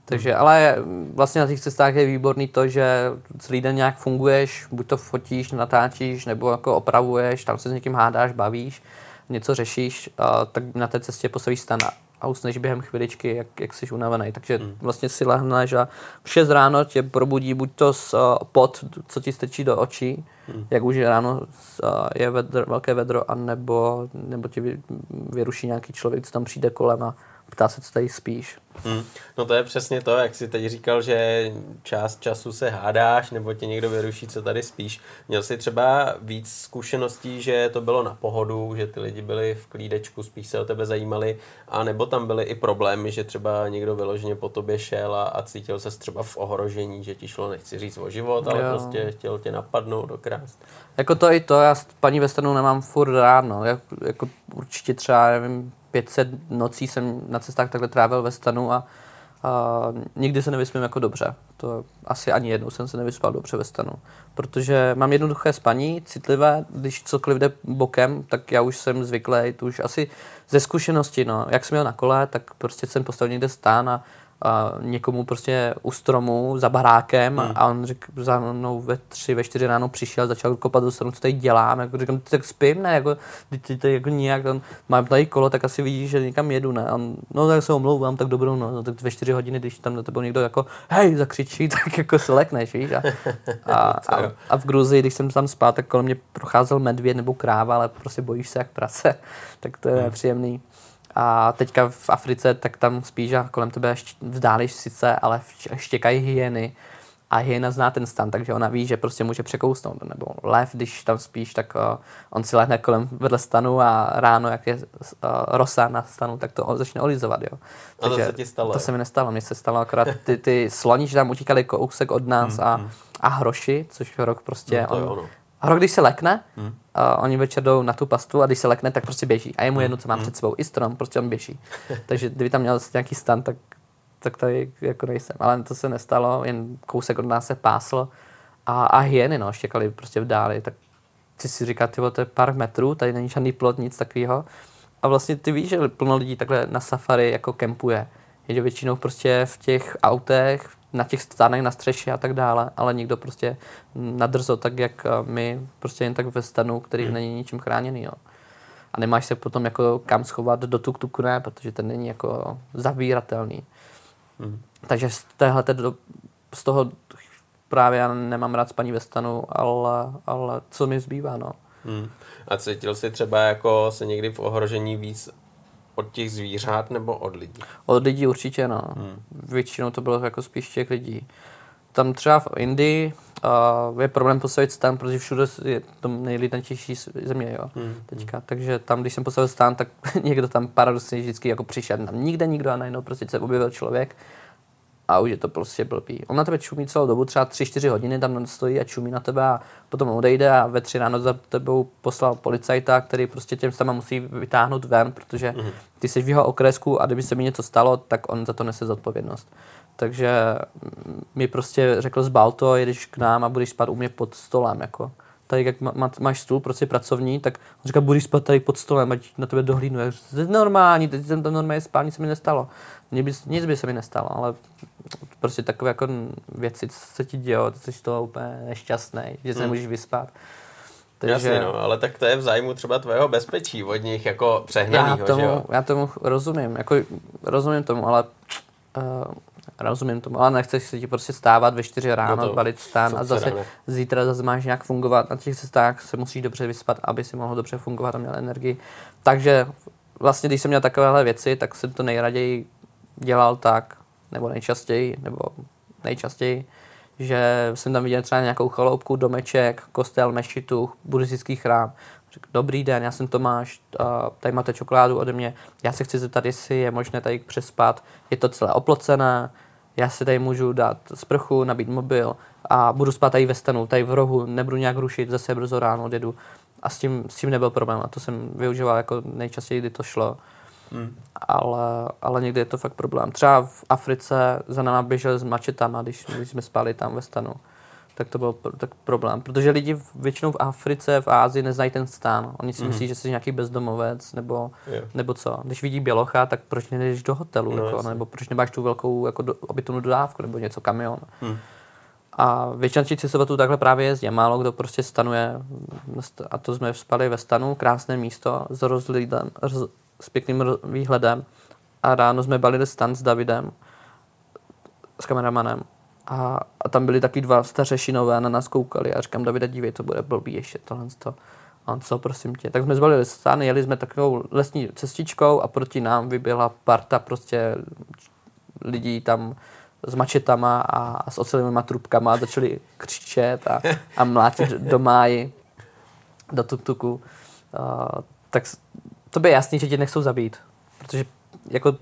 Takže, hmm. ale vlastně na těch cestách je výborný to, že celý den nějak funguješ, buď to fotíš, natáčíš, nebo jako opravuješ, tam se s někým hádáš, bavíš něco řešíš, a tak na té cestě postavíš stan a usneš během chviličky, jak, jak jsi unavený. Takže mm. vlastně si lehneš a v 6 ráno tě probudí buď to z uh, pot, co ti stečí do očí, mm. jak už je ráno uh, je vedr, velké vedro, anebo, nebo ti vy, vyruší nějaký člověk, co tam přijde kolem a ptá se, co tady spíš. Hmm. No to je přesně to, jak jsi teď říkal, že část času se hádáš, nebo tě někdo vyruší, co tady spíš. Měl jsi třeba víc zkušeností, že to bylo na pohodu, že ty lidi byli v klídečku, spíš se o tebe zajímali, a nebo tam byly i problémy, že třeba někdo vyloženě po tobě šel a, a cítil se třeba v ohrožení, že ti šlo, nechci říct o život, ale jo. prostě chtěl tě napadnout, dokrást. Jako to i to, já paní Vesternou nemám furt ráno, jak, jako určitě třeba, nevím, 500 nocí jsem na cestách takhle trávil ve stanu a, a nikdy se nevyspím jako dobře. To asi ani jednou jsem se nevyspal dobře ve stanu. Protože mám jednoduché spaní, citlivé, když cokoliv jde bokem, tak já už jsem zvyklý, to už asi ze zkušenosti, no. Jak jsem měl na kole, tak prostě jsem postavil někde stán a a někomu prostě u stromu za barákem hmm. a on řekl za mnou ve tři, ve čtyři ráno přišel, začal kopat do stromu, co tady dělám, jako říkám, tak spím, ne, jako, ty, ty, ty jako nějak, on, mám tady kolo, tak asi vidíš, že někam jedu, ne, on, no tak se omlouvám, tak dobrou, no, tak ve čtyři hodiny, když tam na tebe někdo jako, hej, zakřičí, [laughs] tak jako se lekneš, víš, a, a, [laughs] a, a, v Gruzii, když jsem tam spal, tak kolem mě procházel medvěd nebo kráva, ale prostě bojíš se jak prase, tak to je hmm. nepříjemný. A teďka v Africe, tak tam spíš a kolem tebe vzdálíš sice, ale štěkají hyeny. A hyena zná ten stan, takže ona ví, že prostě může překousnout. Nebo lev, když tam spíš, tak uh, on si lehne kolem vedle stanu a ráno, jak je uh, rosa na stanu, tak to začne olizovat. Jo. Takže a to se ti stalo? To se mi nestalo. Mně se stalo akorát ty, ty sloní, že tam utíkali kousek od nás hmm, a, hmm. a hroši, což rok prostě no, on, jo, Hro, když se lekne, hmm. uh, oni večer jdou na tu pastu a když se lekne, tak prostě běží. A je mu jedno, co mám hmm. před sebou. I strom, prostě on běží. [laughs] Takže kdyby tam měl nějaký stan, tak, tak tady jako nejsem. Ale to se nestalo, jen kousek od nás se pásl A, a hyeny, no, štěkali prostě v dáli, tak ty si říká, ty to je pár metrů, tady není žádný plot, nic takového. A vlastně ty víš, že plno lidí takhle na safari jako kempuje. Jede většinou prostě v těch autech, na těch stánech na střeše a tak dále, ale nikdo prostě nadrzo tak, jak eh, my, prostě jen tak ve stanu, který hmm. není ničím chráněný. Jo. A nemáš se potom jako kam schovat do tuk-tuku, ne, protože ten není jako zavíratelný. Hmm. Takže z téhle z toho právě já nemám rád spaní ve stanu, ale, ale co mi zbývá, no. Hmm. A cítil jsi třeba jako se někdy v ohrožení víc od těch zvířat nebo od lidí? Od lidí určitě, no. Hmm. Většinou to bylo jako spíš těch lidí. Tam třeba v Indii uh, je problém postavit stan, protože všude je to nejlidnatější země, jo, hmm. teďka. Takže tam, když jsem postavil stan, tak [laughs] někdo tam paradoxně vždycky jako přišel. Tam nikde nikdo a najednou prostě se objevil člověk a už je to prostě blbý. On na tebe čumí celou dobu, třeba 3-4 hodiny tam stojí a čumí na tebe a potom odejde a ve tři ráno za tebou poslal policajta, který prostě těm sama musí vytáhnout ven, protože mhm. ty jsi v jeho okresku a kdyby se mi něco stalo, tak on za to nese zodpovědnost. Takže mi prostě řekl z Balto, jedeš k nám a budeš spát u mě pod stolem. Jako. Tady, jak má, máš stůl prostě pracovní, tak on říká, budeš spát tady pod stolem, ať na tebe dohlídnu. to je normální, teď jsem tam normálně spál, nic se mi nestalo. Nic by, nic by se mi nestalo, ale prostě takové jako věci, co se ti dělo, ty jsi to úplně nešťastný, že se hmm. nemůžeš vyspat. Takže... Jasně, no, ale tak to je v zájmu třeba tvého bezpečí od nich jako přehnaného, já tomu, že jo? Já tomu rozumím, jako rozumím tomu, ale uh, rozumím tomu, ale nechceš si ti prostě stávat ve 4 ráno, no balit stán a zase ráno. zítra zase máš nějak fungovat. Na těch cestách se musíš dobře vyspat, aby si mohl dobře fungovat a měl energii. Takže vlastně, když jsem měl takovéhle věci, tak jsem to nejraději dělal tak, nebo nejčastěji, nebo nejčastěji, že jsem tam viděl třeba nějakou chaloupku, domeček, kostel, mešitu, buddhistický chrám. Řekl, dobrý den, já jsem Tomáš, tady máte čokoládu ode mě, já se chci zeptat, jestli je možné tady přespat, je to celé oplocené, já si tady můžu dát sprchu, nabít mobil a budu spát tady ve stanu, tady v rohu, nebudu nějak rušit, zase brzo ráno odjedu. A s tím, s tím nebyl problém a to jsem využíval jako nejčastěji, kdy to šlo. Hmm. Ale, ale někdy je to fakt problém. Třeba v Africe za náma běželi s mačetama, když, když jsme spali tam ve stanu. Tak to byl tak problém. Protože lidi většinou v Africe, v Ázii neznají ten stán. Oni si hmm. myslí, že jsi nějaký bezdomovec nebo, yeah. nebo co. Když vidí bělocha, tak proč nejdeš do hotelu? No, jako, nebo proč nemáš tu velkou jako do, obytnou dodávku nebo něco, kamion. Hmm. A většina těch cestovatelů takhle právě jezdí. Málo kdo prostě stanuje, a to jsme spali ve stanu, krásné místo s rozlidem, s pěkným výhledem a ráno jsme balili stan s Davidem, s kameramanem a, a tam byli taky dva stařešinové a na nás koukali a říkám, Davide, dívej, to bude blbý ještě tohle to. A on co, prosím tě. Tak jsme zbalili stan, jeli jsme takovou lesní cestičkou a proti nám vyběhla parta prostě lidí tam s mačetama a, a s ocelovými trubkama a začali křičet a, a mlátit do máji, do tuktuku. Uh, tak to by je jasný, že tě nechcou zabít. Protože jako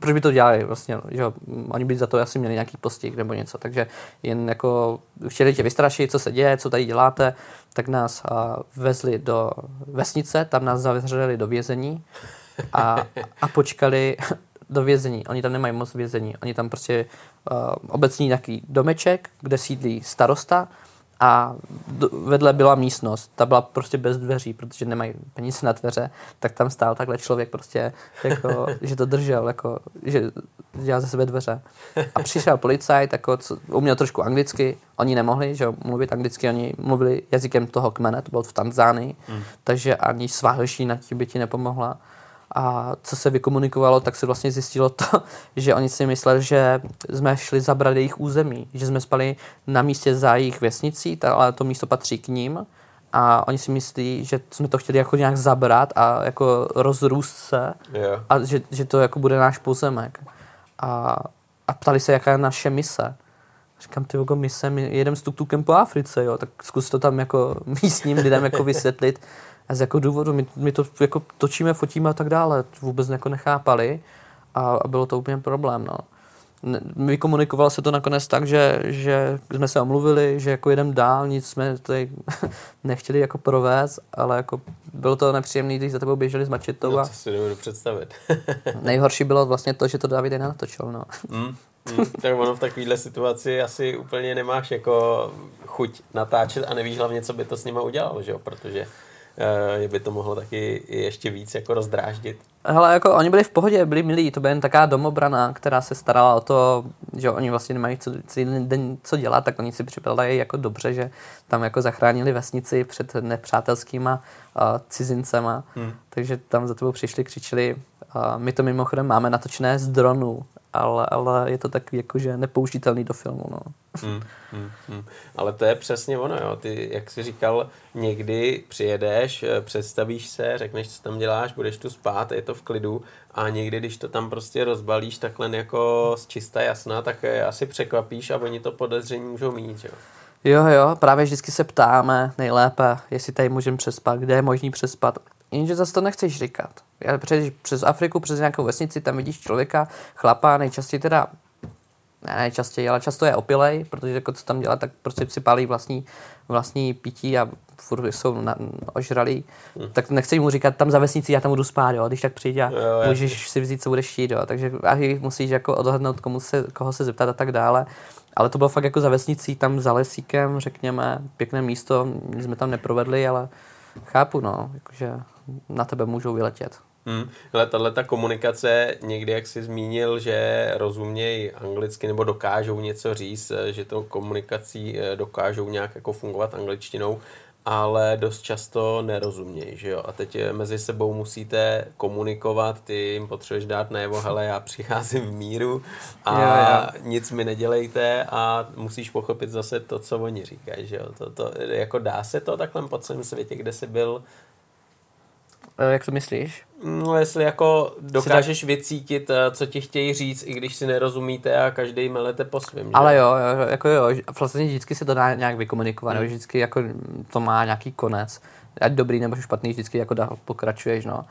proč by to dělali vlastně, že oni by za to asi měli nějaký postih nebo něco, takže jen jako chtěli tě vystrašit, co se děje, co tady děláte, tak nás a, vezli do vesnice, tam nás zavřeli do vězení a, a počkali [laughs] do vězení. Oni tam nemají moc vězení, oni tam prostě uh, obecní nějaký domeček, kde sídlí starosta a vedle byla místnost, ta byla prostě bez dveří, protože nemají peníze na dveře, tak tam stál takhle člověk prostě, jako, [laughs] že to držel, jako, že dělal ze sebe dveře. A přišel policajt, jako, co, uměl trošku anglicky, oni nemohli, že mluvit anglicky, oni mluvili jazykem toho kmene, to bylo v Tanzánii, mm. takže ani sváhleší ti by ti nepomohla. A co se vykomunikovalo, tak se vlastně zjistilo to, [laughs] že oni si mysleli, že jsme šli zabrat jejich území, že jsme spali na místě za jejich vesnicí, ale to místo patří k ním. A oni si myslí, že jsme to chtěli jako nějak zabrat a jako rozrůst se yeah. a že, že to jako bude náš pozemek. A, a ptali se, jaká je naše mise. Říkám, ty jako mise, my jedeme s tuktukem po Africe, jo, tak zkus to tam jako místním lidem jako [laughs] vysvětlit, a z jakého důvodu, my, my to jako točíme, fotíme a tak dále, vůbec jako nechápali a, a bylo to úplně problém, no. Vykomunikovalo se to nakonec tak, že, že jsme se omluvili, že jako jedem dál, nic jsme tady [laughs] nechtěli jako provést, ale jako bylo to nepříjemné, když za tebou běželi s mačetou. No, to si nebudu představit. [laughs] nejhorší bylo vlastně to, že to David natočil, no. [laughs] Mm. Hmm, tak ono v takovéhle situaci asi úplně nemáš jako chuť natáčet a nevíš hlavně, co by to s nima udělalo, že jo? protože uh, by to mohlo taky ještě víc jako rozdráždit. Hele, jako oni byli v pohodě, byli milí, to byla jen taková domobrana, která se starala o to, že oni vlastně nemají co, den co dělat, tak oni si připadají jako dobře, že tam jako zachránili vesnici před nepřátelskýma uh, cizincema, hmm. takže tam za tebou přišli, křičeli, uh, my to mimochodem máme natočené z dronu, ale, ale je to takový jakože nepoužitelný do filmu. No. Hmm, hmm, hmm. Ale to je přesně ono, jo. Ty, jak jsi říkal, někdy přijedeš, eh, představíš se, řekneš, co tam děláš, budeš tu spát, je to v klidu a někdy, když to tam prostě rozbalíš takhle jako z čista jasná, tak asi překvapíš a oni to podezření můžou mít, jo. Jo, jo, právě vždycky se ptáme nejlépe, jestli tady můžeme přespat, kde je možný přespat. Jenže zase to nechceš říkat. Já přes, přes Afriku, přes nějakou vesnici, tam vidíš člověka, chlapa, nejčastěji teda, ne nejčastěji, ale často je opilej, protože jako co tam dělá, tak prostě si pálí vlastní, vlastní pití a furt jsou na, ožralí, hmm. tak nechci mu říkat tam za vesnici, já tam budu spát, jo, když tak přijde a jo, můžeš si vzít, co budeš štít, jo, takže musíš jako odhadnout, komu se, koho se zeptat a tak dále. Ale to bylo fakt jako za vesnicí, tam za lesíkem, řekněme, pěkné místo, nic jsme tam neprovedli, ale chápu, no, jakože na tebe můžou vyletět. Hmm. Ale tahle ta komunikace, někdy jak jsi zmínil, že rozumějí anglicky nebo dokážou něco říct, že to komunikací eh, dokážou nějak jako fungovat angličtinou, ale dost často nerozumějí, že jo. A teď eh, mezi sebou musíte komunikovat, ty jim potřebuješ dát najevo, hele, já přicházím v míru a jo, jo. nic mi nedělejte a musíš pochopit zase to, co oni říkají, že jo. To, to, jako dá se to takhle po celém světě, kde jsi byl, jak to myslíš? No, jestli jako dokážeš vycítit, eh, co ti chtějí říct, i když si nerozumíte a každý melete po svém. Ale jo, jo, jako jo, vlastně vždycky se to dá nějak vykomunikovat, hmm. vždycky jako to má nějaký konec. Ať dobrý nebo špatný, vždycky jako dál pokračuješ, no.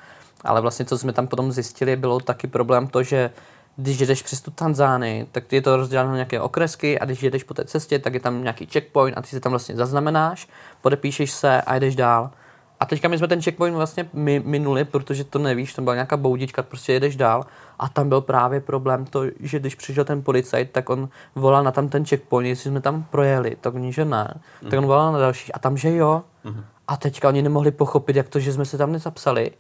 Ale vlastně, co jsme tam potom zjistili, bylo taky problém to, že když jedeš přes tu Tanzány, tak je to rozděleno na nějaké okresky a když jedeš po té cestě, tak je tam nějaký checkpoint a ty si tam vlastně zaznamenáš, podepíšeš se a jdeš dál. A teďka my jsme ten checkpoint vlastně minuli, protože to nevíš, tam byla nějaká boudička, prostě jedeš dál. A tam byl právě problém to, že když přišel ten policajt, tak on volal na tam ten checkpoint, jestli jsme tam projeli, tak oni, že ne. Mm. Tak on volal na další a tam, že jo. Mm. A teďka oni nemohli pochopit, jak to, že jsme se tam nezapsali.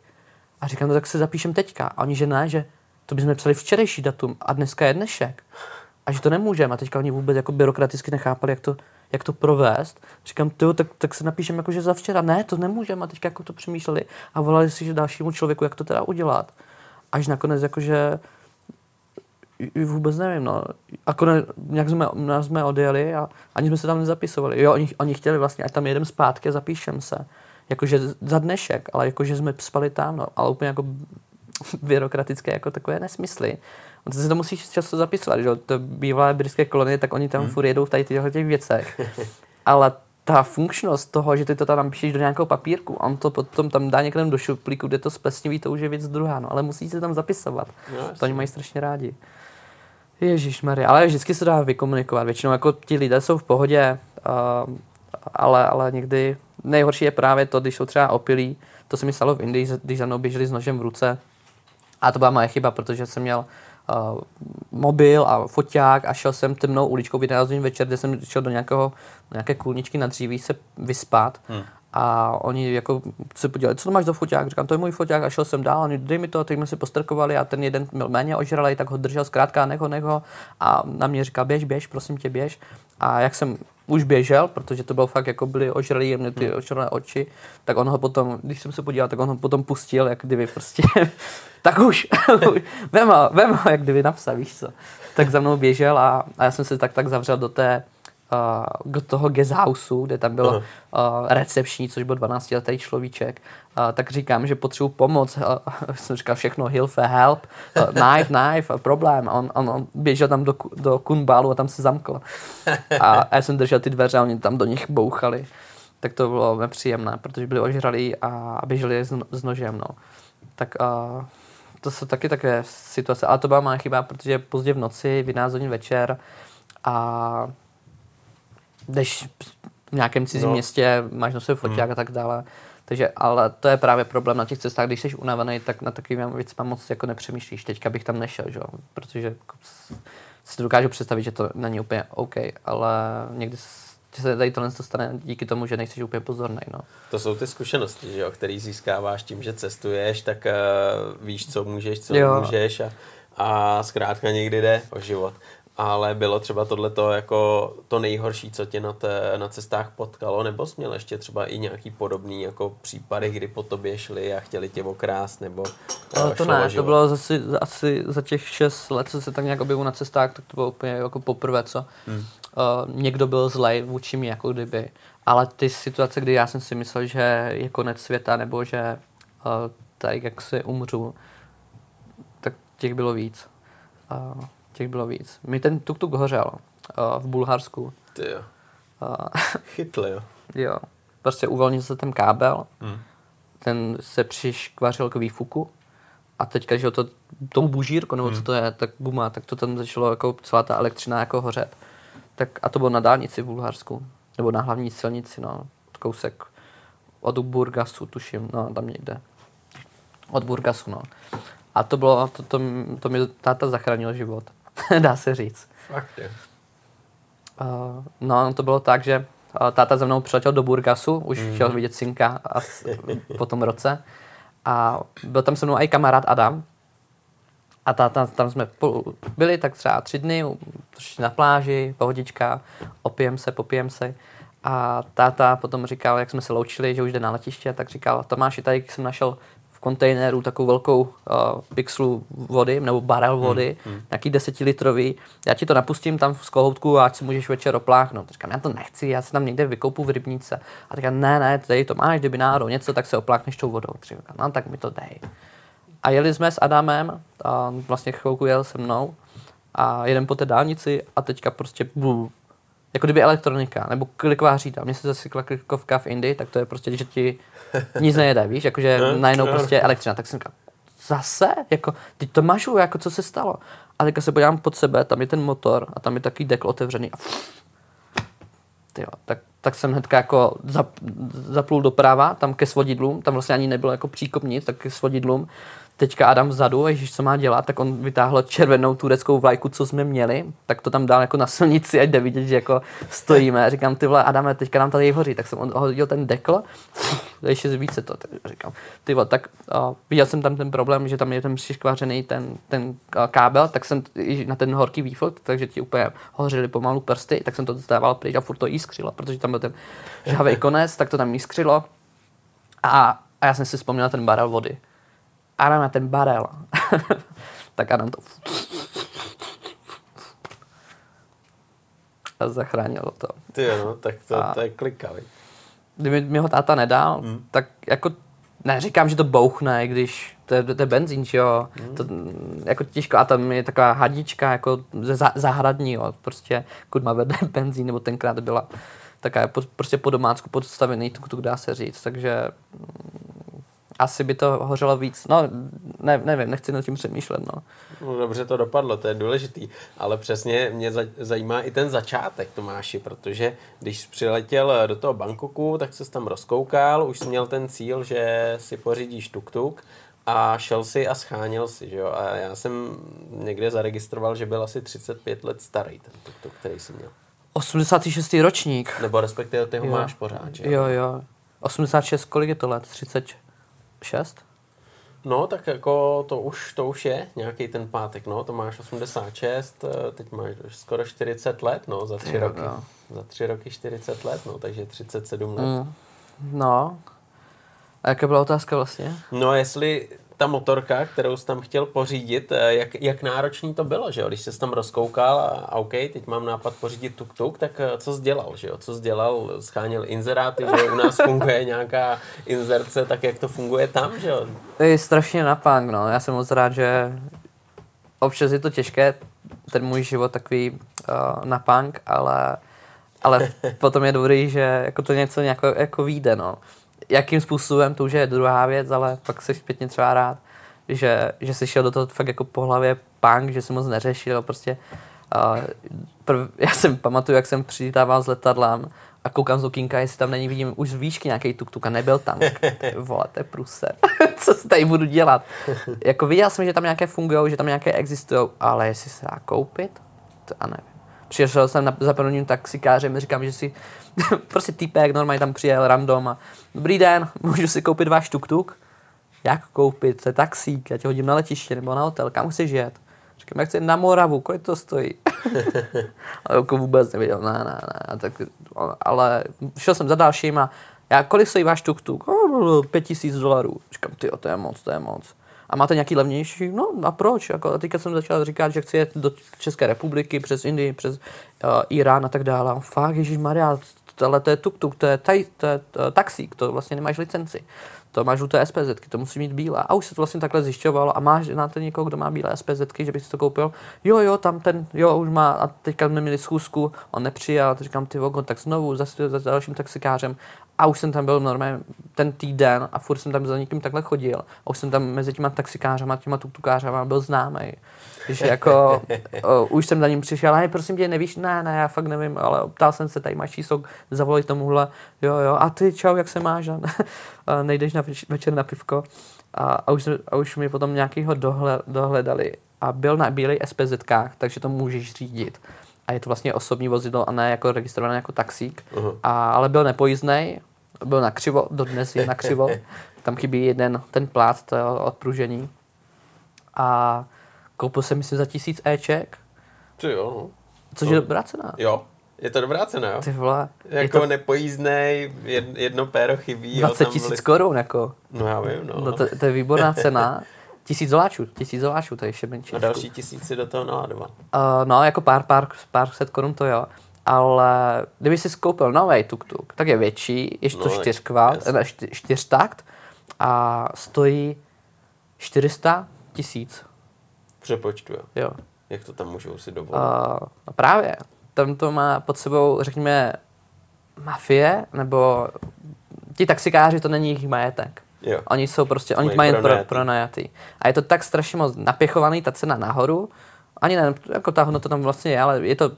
A říkám, no tak se zapíšem teďka. A oni, že ne, že to bychom psali včerejší datum a dneska je dnešek. A že to nemůžeme. A teďka oni vůbec jako byrokraticky nechápali, jak to, jak to provést. Říkám, tyjo, tak, tak se napíšem jako, že za včera. Ne, to nemůžeme. A teď jako to přemýšleli a volali si že dalšímu člověku, jak to teda udělat. Až nakonec jakože vůbec nevím, no. Akorát nějak jsme, nás jsme odjeli a ani jsme se tam nezapisovali. Jo, oni, oni chtěli vlastně, ať tam jedem zpátky a zapíšem se. Jakože za dnešek, ale jakože jsme spali tam, no. Ale úplně jako [laughs] byrokratické, jako takové nesmysly. On se to musíš často zapisovat, že to bývalé britské kolonie, tak oni tam hmm. furt jedou v tady těchto těch věcech. Ale ta funkčnost toho, že ty to tam napíšeš do nějakého papírku a on to potom tam dá někde do šuplíku, kde to splesniví, to už je věc druhá, no, ale musí se tam zapisovat. No, to oni mají strašně rádi. Ježíš Maria, ale vždycky se dá vykomunikovat. Většinou jako ti lidé jsou v pohodě, uh, ale, ale někdy nejhorší je právě to, když jsou třeba opilí. To se mi stalo v Indii, když za mnou běželi s nožem v ruce. A to byla moje chyba, protože jsem měl mobil a foťák a šel jsem temnou uličkou v večer, kde jsem šel do nějakého, nějaké kůlničky na dříví se vyspat. Hmm. A oni jako se podívali, co to máš za foťák? Říkám, to je můj foťák a šel jsem dál. Oni, dej mi to, teď jsme se postrkovali a ten jeden měl méně ožralý, tak ho držel zkrátka, nech ho, nech ho. A na mě říkal, běž, běž, prosím tě, běž. A jak jsem už běžel, protože to bylo fakt, jako byly ožralý, měl ty hmm. očerné oči, tak on ho potom, když jsem se podíval, tak on ho potom pustil, jak kdyby prostě, [laughs] tak [laughs] už, vem ho, vem ho, jak kdyby napsal, víš co. Tak za mnou běžel a, a já jsem se tak tak zavřel do té, uh, toho guesthouse, kde tam bylo uh, recepční, což byl 12 letý človíček, uh, tak říkám, že potřebuji pomoc. Uh, [laughs] jsem říkal všechno, hilfe, help, uh, [laughs] knife, knife, problém. On, on, on běžel tam do, do kunbalu a tam se zamkl. A, a [laughs] já jsem držel ty dveře a oni tam do nich bouchali. Tak to bylo nepříjemné, protože byli ožralí a běželi s, s nožem. No. Tak uh, to jsou taky takové situace, ale to byla má chyba, protože pozdě v noci, v 11 hodin večer a jdeš v nějakém cizím no. městě, máš na sobě foťák hmm. a tak dále. Takže, ale to je právě problém na těch cestách, když jsi unavený, tak na takovým věc moc jako nepřemýšlíš. Teďka bych tam nešel, že? protože jako si to dokážu představit, že to není úplně OK, ale někdy se tady tohle to stane díky tomu, že nejsi úplně pozorný. No. To jsou ty zkušenosti, že jo, které získáváš tím, že cestuješ, tak uh, víš, co můžeš, co jo. můžeš a, a zkrátka někdy jde o život ale bylo třeba tohleto jako to nejhorší, co tě na, té, na cestách potkalo, nebo jsi měl ještě třeba i nějaký podobný jako případy, kdy po tobě šli a chtěli tě okrást, nebo no, to ne, to bylo zase, asi za těch šest let, co se tak nějak objevu na cestách, tak to bylo úplně jako poprvé, co hmm. uh, někdo byl zlej vůči mi, jako kdyby. Ale ty situace, kdy já jsem si myslel, že je konec světa, nebo že uh, tady jak se umřu, tak těch bylo víc. Uh, těch bylo víc. Mi ten tuk-tuk hořel uh, v Bulharsku. Ty jo. Uh, [laughs] Chytli, jo. Jo. Prostě uvolnil se ten kábel, hmm. ten se přiškvařil k výfuku a teďka, že to, tou bužírku, nebo hmm. co to je, tak buma, tak to tam začalo jako celá ta elektřina jako hořet. Tak, a to bylo na dálnici v Bulharsku, nebo na hlavní silnici, no, kousek od Burgasu, tuším, no, tam někde. Od Burgasu, no. A to bylo, to, to, to mi táta zachránil život. [laughs] dá se říct. Fakt, je. Uh, no, to bylo tak, že uh, táta za mnou přiletěl do Burgasu, už mm. chtěl vidět synka a s, po tom roce. A byl tam se mnou i kamarád Adam. A táta, tam jsme byli tak třeba tři dny, na pláži, pohodička, opijem se, popijem se. A táta potom říkal, jak jsme se loučili, že už jde na letiště, tak říkal, Tomáši, tady jsem našel v kontejneru takovou velkou uh, pixelu vody, nebo barel vody, hmm, hmm. nějaký desetilitrový. Já ti to napustím tam z kohoutku a ať si můžeš večer opláchnout. Říkám, já to nechci, já se tam někde vykoupu v rybníce. A říkám, ne, ne, tady to máš, kdyby náhodou něco, tak se opláchneš tou vodou. Říkám, no tak mi to dej. A jeli jsme s Adamem, a vlastně chvilku jel se mnou a jeden po té dálnici a teďka prostě bů, jako kdyby elektronika, nebo kliková říta. Mně se zase klikovka v Indii, tak to je prostě, že ti nic nejede, víš, jakože [laughs] najednou prostě elektřina. Tak jsem říkal, zase? Jako, teď to máš, jako co se stalo? A teďka se podívám pod sebe, tam je ten motor a tam je takový dekl otevřený a tyjo, tak, tak jsem hnedka jako zap, zaplul doprava, tam ke svodidlům, tam vlastně ani nebylo jako příkop nic, tak ke svodidlům teďka Adam vzadu, a ježíš, co má dělat, tak on vytáhl červenou tureckou vlajku, co jsme měli, tak to tam dal jako na silnici, ať jde vidět, že jako stojíme. Říkám, ty vole, Adame, teďka nám tady hoří, tak jsem on hodil ten dekl, ještě více to, tak říkám, ty vole, tak uh, viděl jsem tam ten problém, že tam je ten přiškvařený ten, ten uh, kábel, tak jsem na ten horký výfot, takže ti úplně hořily pomalu prsty, tak jsem to dostával pryč a furt to jiskřilo, protože tam byl ten žhavý konec, tak to tam jiskřilo. A, a já jsem si vzpomněl ten barel vody Adam na ten barel. [laughs] tak Adam to a [laughs] zachránilo to. Ty no, tak to, a to je klikavý. Kdyby mi ho táta nedal, mm. tak jako neříkám, že to bouchne, když to je, to je benzín, že jo, mm. to, jako těžko, a tam je taková hadička, jako za, zahradní, jo, prostě kudma vede [laughs] benzín, nebo tenkrát byla taková prostě po domácku podstavený tuk, dá se říct, takže asi by to hořelo víc. No, ne, nevím, nechci nad tím přemýšlet. No. no. dobře to dopadlo, to je důležitý. Ale přesně mě zajímá i ten začátek, Tomáši, protože když přiletěl do toho Bangkoku, tak se tam rozkoukal, už jsi měl ten cíl, že si pořídíš tuk-tuk a šel si a scháněl si, že jo? A já jsem někde zaregistroval, že byl asi 35 let starý ten tuk-tuk, který jsi měl. 86. ročník. Nebo respektive ty ho jo. máš pořád, že jo? Jo, jo. 86, kolik je to let? 30? 6? No, tak jako to už, to už je nějaký ten pátek, no, to máš 86, eh, teď máš skoro 40 let, no, za tři jo, roky. No. Za tři roky 40 let, no, takže 37 let. Mm. No. A jaká byla otázka vlastně? No, jestli ta motorka, kterou jsi tam chtěl pořídit, eh, jak, jak náročný to bylo, že jo? Když jsi tam rozkoukal a, OK, teď mám nápad pořídit tuk-tuk, tak eh, co jsi dělal, že jo? Co jsi dělal? Scháněl inzeráty, že u nás funguje nějaká inzerce, tak jak to funguje tam, že jo? To je strašně napang, no. Já jsem moc rád, že občas je to těžké, ten můj život takový uh, napang, ale, ale potom je dobrý, že jako to něco nějako, jako vyjde, no jakým způsobem, to už je druhá věc, ale pak se zpětně třeba rád, že, že jsi šel do toho fakt jako po hlavě punk, že jsem moc neřešil, prostě uh, prv, [laughs] já jsem pamatuju, jak jsem přilítával s letadlem a koukám z okýnka, jestli tam není, vidím už z výšky nějaký tuk a nebyl tam. [laughs] Vole, to je pruse. [laughs] Co si tady budu dělat? jako viděl jsem, že tam nějaké fungují, že tam nějaké existují, ale jestli se dá koupit, to, a nevím. Přišel jsem na, za prvním taxikářem, říkám, že si [laughs] prostě týpek normálně tam přijel random a dobrý den, můžu si koupit váš tuk-tuk? Jak koupit? To je taxík, já tě hodím na letiště nebo na hotel, kam chceš jet? Říkám, jak chci na Moravu, kolik to stojí? [laughs] a jako vůbec nevěděl, ne, ne, ne. Tak, ale šel jsem za dalším a já, kolik stojí váš tuk-tuk? Oh, pět tisíc dolarů. Říkám, ty, to je moc, to je moc. A máte nějaký levnější? No a proč? Jako, a teďka jsem začal říkat, že chci jet do České republiky, přes Indii, přes uh, Irán a tak dále. A fakt, Ježíš Maria, ale to je tuk-tuk, to je, taj, to je taxík, to vlastně nemáš licenci. To máš žluté SPZ, to musí mít bílé. A už se to vlastně takhle zjišťovalo. A máš na to někoho, kdo má bílé SPZ, že bych si to koupil? Jo, jo, tam ten, jo, už má. A teďka jsme měli schůzku, on nepřijal, říkám, ty vogon, tak znovu za, za dalším taxikářem. A už jsem tam byl normálně ten týden a furt jsem tam za někým takhle chodil. A už jsem tam mezi těma taxikářama, těma tuktukářama byl známý. Že jako, o, [laughs] už jsem za ním přišel, hej, prosím tě, nevíš, ne, ne, já fakt nevím, ale ptal jsem se, tady máš číslo, zavolej tomuhle, jo, jo, a ty, čau, jak se máš, [laughs] a nejdeš na večer na pivko. A, a, už, a už mi potom nějakýho dohle, dohledali a byl na bílej SPZkách, takže to můžeš řídit. A je to vlastně osobní vozidlo a ne jako registrované jako taxík. Uh-huh. A, ale byl nepojízdný, byl na křivo, dodnes je na křivo. [laughs] Tam chybí jeden ten plát, to je odpružení. A koupil jsem myslím za tisíc Eček. Ty jo, no. Což to... je dobrá cena. Jo, je to dobrá cena, jo? Ty vole. Jako to... nepojízdnej, jedno péro chybí. 20 tisíc korun, jako. No já vím, no. no to, to, je výborná cena. [laughs] Tisíc doláčů, tisíc doláčů, to je ještě menší. A další tisíci do toho naladovat. Uh, no, jako pár, pár, pár set korun to jo. Ale kdyby si skoupil nový tuk-tuk, tak je větší, je to no, čtyřkvalt, ne, čtyřtakt a stojí 400 tisíc. Přepočtu, jo. jo. Jak to tam můžou si dovolit? Uh, no právě. Tam to má pod sebou, řekněme, mafie, nebo ti taxikáři, to není jejich majetek. Jo. Oni jsou prostě, oni mají pro, pronajatý. A je to tak strašně moc napěchovaný, ta cena nahoru, ani ne, jako ta hodnota tam vlastně je, ale je to,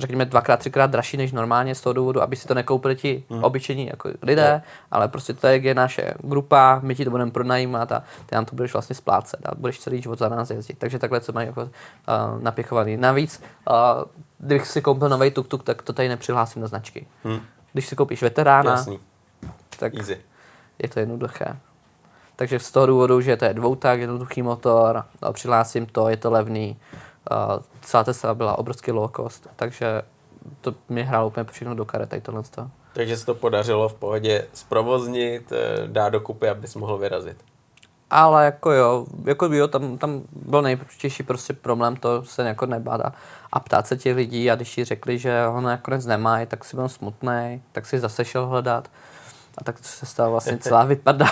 řekněme, dvakrát, třikrát dražší než normálně z toho důvodu, aby si to nekoupili ti hmm. obyčejní jako lidé, no. ale prostě to je naše grupa, my ti to budeme pronajímat a ty nám to budeš vlastně splácet a budeš celý život za nás jezdit. Takže takhle se mají jako uh, napěchovaný. Navíc, uh, kdybych si koupil nový tuk-tuk, tak to tady nepřihlásím na značky. Hmm. Když si koupíš veterána, Jasný. tak Easy. je to jednoduché. Takže z toho důvodu, že to je dvoutak, jednoduchý motor, no, přihlásím to, je to levný, uh, celá Tesla byla obrovský low cost, takže to mi hrálo úplně všechno do karet, tady tohle. Takže se to podařilo v pohodě zprovoznit, eh, dát dokupy, abys mohl vyrazit. Ale jako jo, jako jo, tam, tam byl nejčastější prostě problém to se jako nebát a, a ptát se těch lidí a když ti řekli, že ho nakonec nemají, tak si byl smutný, tak si zase šel hledat a tak se stala vlastně [laughs] celá vypadá.